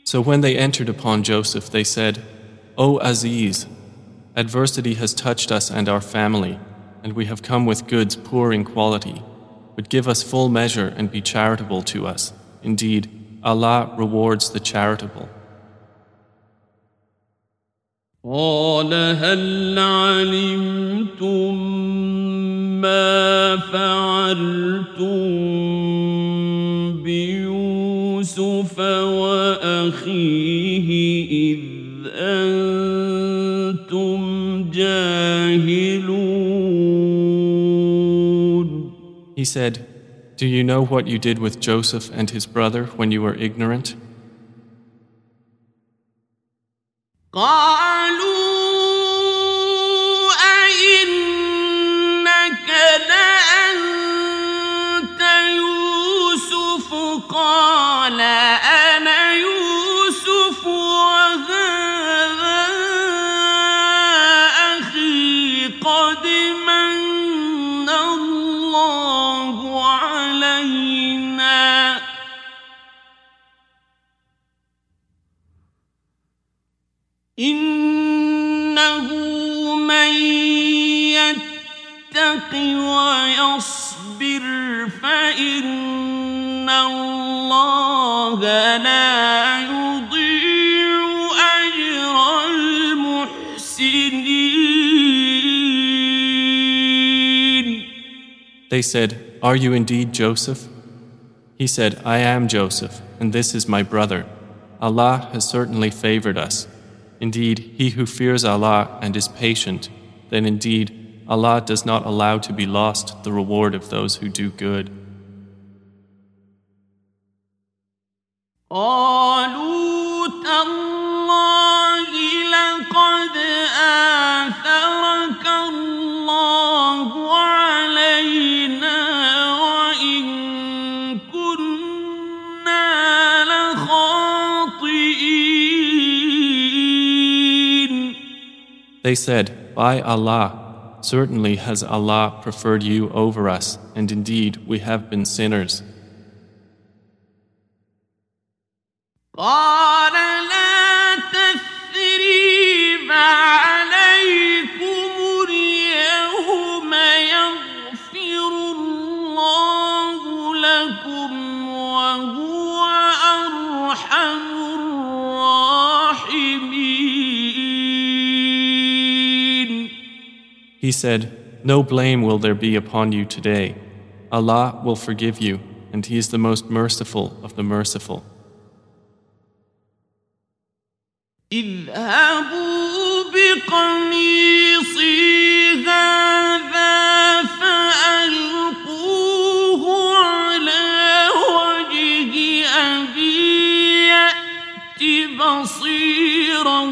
Speaker 2: So when they entered upon Joseph, they said, O Aziz, adversity has touched us and our family, and we have come with goods poor in quality. But give us full measure and be charitable to us. Indeed, Allah rewards the charitable.
Speaker 1: قال هل علمتم ما فعلتم بيوسف وأخيه إذ أنتم جاهلون
Speaker 2: He said, Do you know what you did with Joseph and his brother when you were ignorant?
Speaker 1: يتق ويصبر فإن الله لا يضيع أجر المحسنين
Speaker 2: They said, Are you indeed Joseph? He said, I am Joseph, and this is my brother. Allah has certainly favored us. Indeed, he who fears Allah and is patient, then indeed Allah does not allow to be lost the reward of those who do good. They said, By Allah, certainly has Allah preferred you over us, and indeed we have been sinners.
Speaker 1: قال لا تثريب عليكم
Speaker 2: He said, No blame will there be upon you today. Allah will forgive you, and He is the most merciful of the merciful.
Speaker 1: اذهبوا بقميصي هذا فألقوه على وجه أبي يأت بصيرا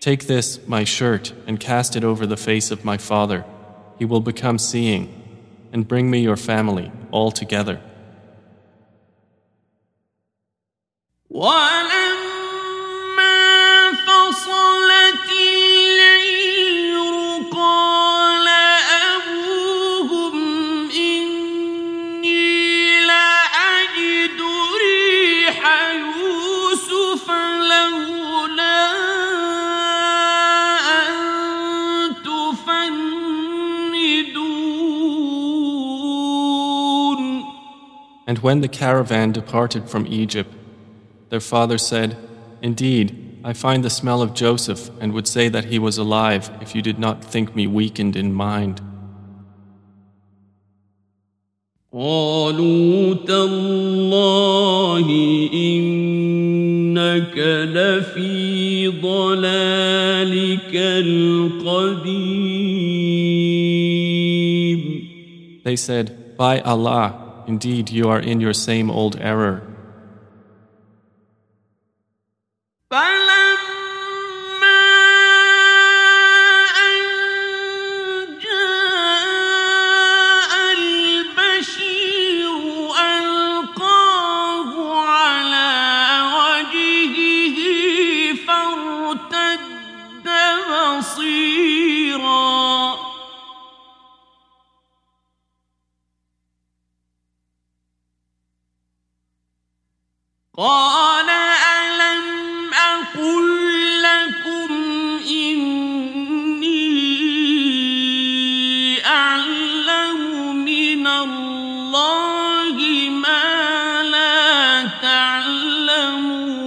Speaker 2: Take this, my shirt, and cast it over the face of my father. He will become seeing, and bring me your family all together. when the caravan departed from Egypt, their father said, Indeed, I find the smell of Joseph and would say that he was alive if you did not think me weakened in mind.
Speaker 1: قالوا تالله إنك لفي ضلالك القديم
Speaker 2: They said, By Allah, indeed you are in your same old error.
Speaker 1: قال ألم أقل لكم إني أعلم من الله ما لا تعلمون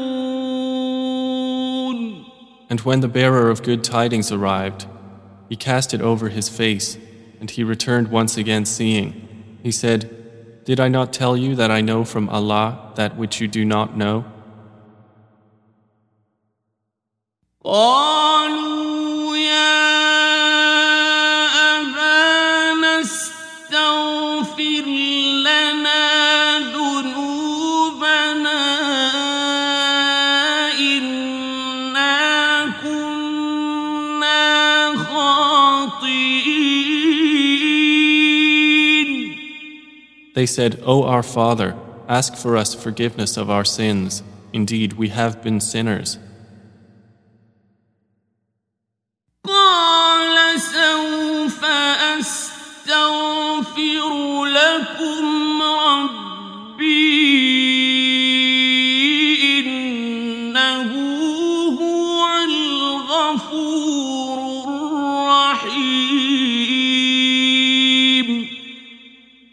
Speaker 2: And when the bearer of good tidings arrived, he cast it over his face, and he returned once again seeing. He said, did I not tell you that I know from Allah that which you do not know?
Speaker 1: Oh!
Speaker 2: They said, O our Father, ask for us forgiveness of our sins. Indeed, we have been sinners.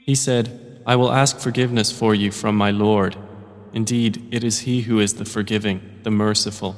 Speaker 2: He said, I will ask forgiveness for you from my Lord. Indeed, it is He who is the forgiving, the merciful.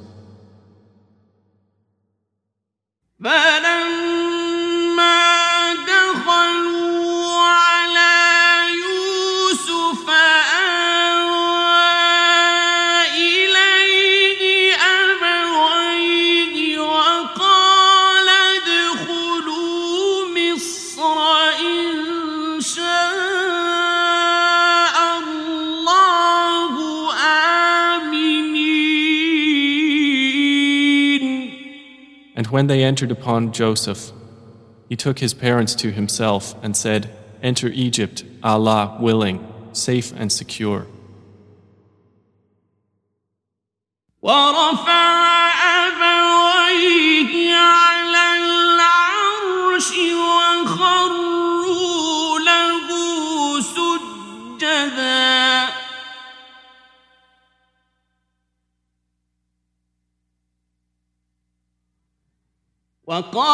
Speaker 2: When they entered upon Joseph, he took his parents to himself and said, Enter Egypt, Allah willing, safe and secure.
Speaker 1: وقال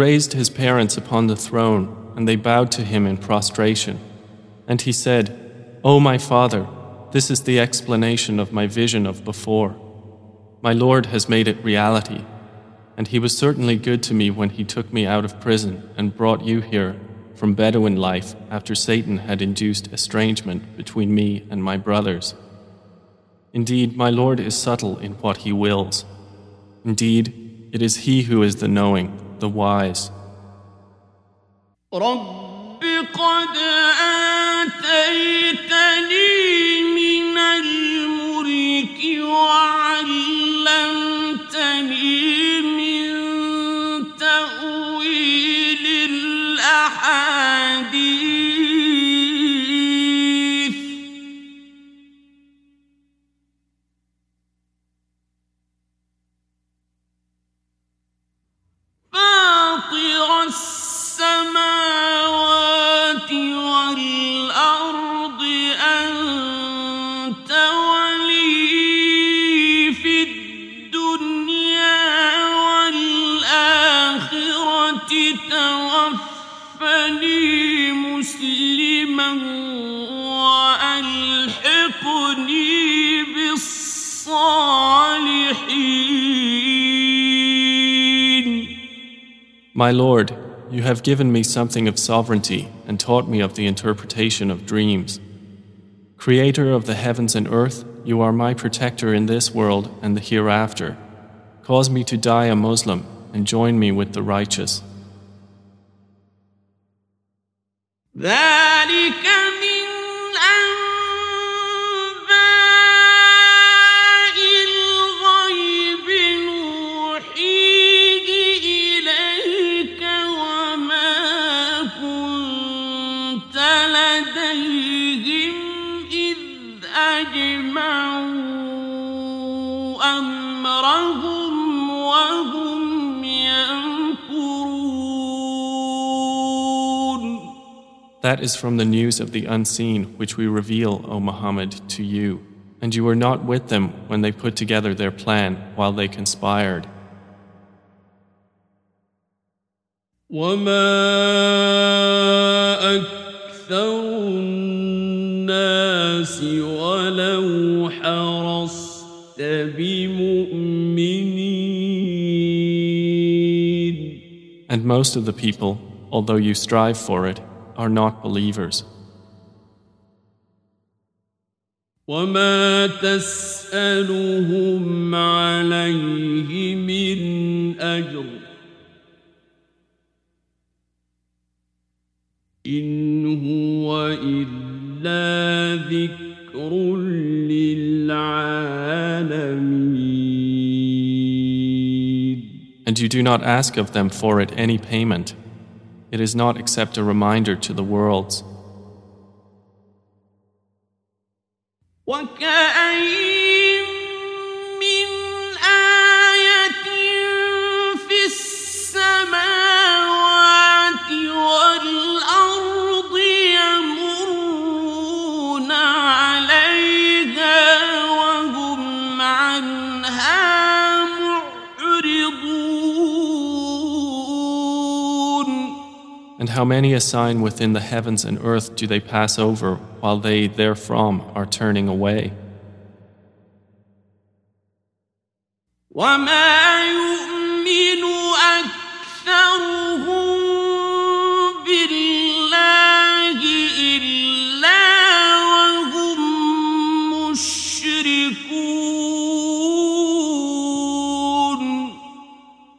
Speaker 2: raised his parents upon the throne and they bowed to him in prostration. And he said, O my father, this is the explanation of my vision of before. My Lord has made it reality, and he was certainly good to me when he took me out of prison and brought you here from Bedouin life after Satan had induced estrangement between me and my brothers. Indeed, my Lord is subtle in what he wills. Indeed, it is he who is the knowing, the wise. My Lord, you have given me something of sovereignty and taught me of the interpretation of dreams. Creator of the heavens and earth, you are my protector in this world and the hereafter. Cause me to die a Muslim and join me with the righteous.
Speaker 1: ذلك من
Speaker 2: That is from the news of the unseen which we reveal, O Muhammad, to you. And you were not with them when they put together their plan while they conspired.
Speaker 1: وما أكثر الناس ولو حرصت بمؤمنين
Speaker 2: And most of the people, although you strive for it, are not believers.
Speaker 1: وما تسألهم عليه من أجر إن هو إلا ذكر للعالمين
Speaker 2: And you do not ask of them for it any payment. It is not except a reminder to the worlds.
Speaker 1: وكأين
Speaker 2: And how many a sign within the heavens and earth do they pass over while they therefrom are turning away?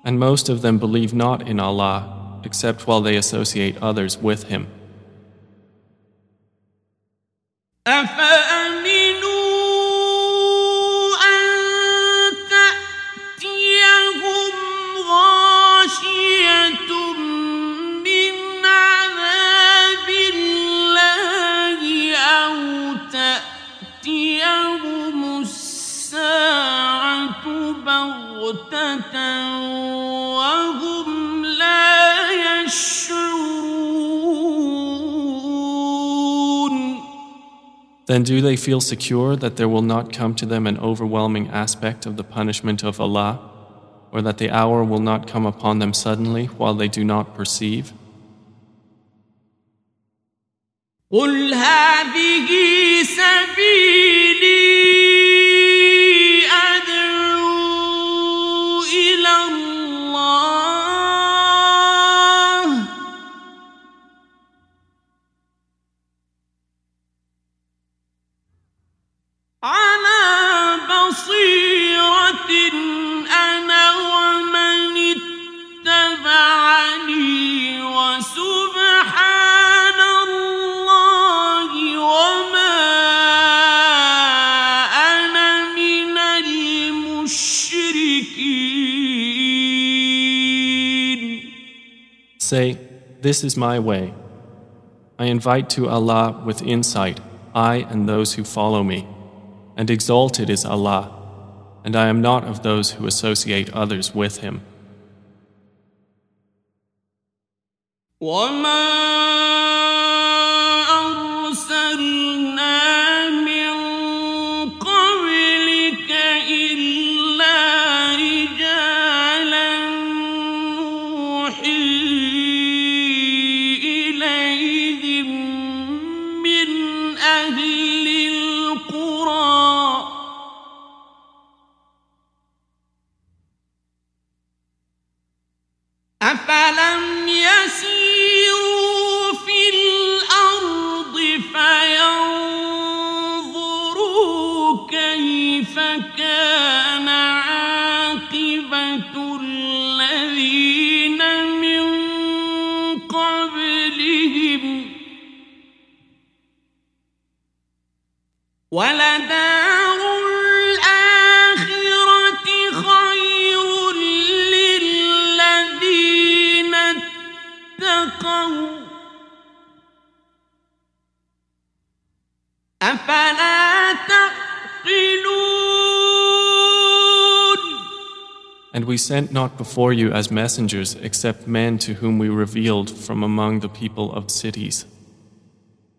Speaker 2: And most of them believe not in Allah except while they associate others with Him. they feel secure that there will not come to them an overwhelming aspect of the punishment of Allah, or that the hour will not come upon them suddenly while they do not perceive?
Speaker 1: قل هذه سبيلي
Speaker 2: This is my way. I invite to Allah with insight, I and those who follow me. And exalted is Allah, and I am not of those who associate others with Him.
Speaker 1: وما
Speaker 2: We sent not before you as messengers except men to whom we revealed from among the people of cities.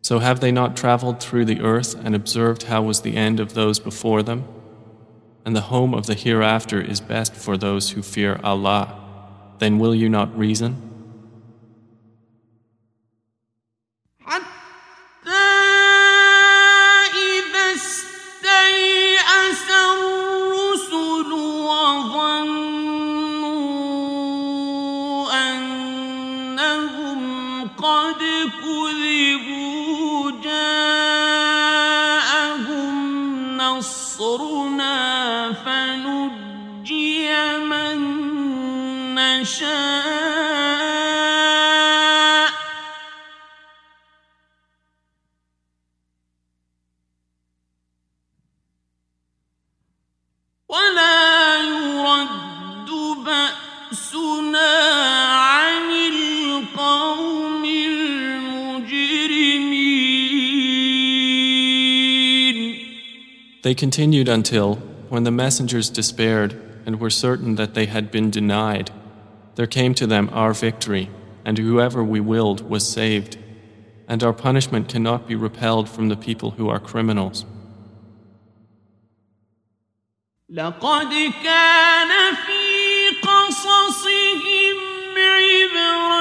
Speaker 2: So have they not traveled through the earth and observed how was the end of those before them? And the home of the hereafter is best for those who fear Allah. Then will you not reason? They continued until, when the messengers despaired and were certain that they had been denied, there came to them our victory, and whoever we willed was saved. And our punishment cannot be repelled from the people who are criminals.
Speaker 1: لقد كان في قصصهم عبرة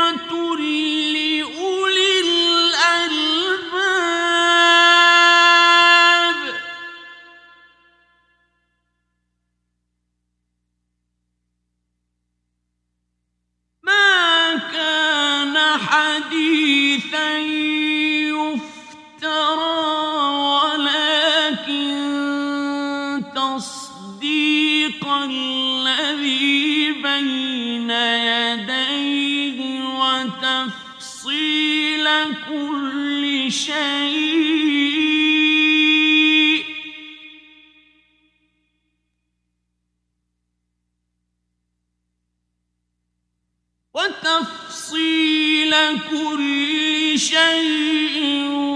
Speaker 1: وتفصيل كل شيء.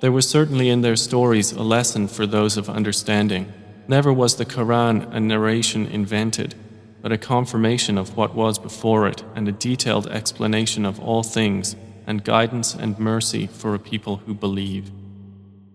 Speaker 2: There was certainly in their stories a lesson for those of understanding. Never was the Quran a narration invented, but a confirmation of what was before it and a detailed explanation of all things and guidance and mercy for a people who believe.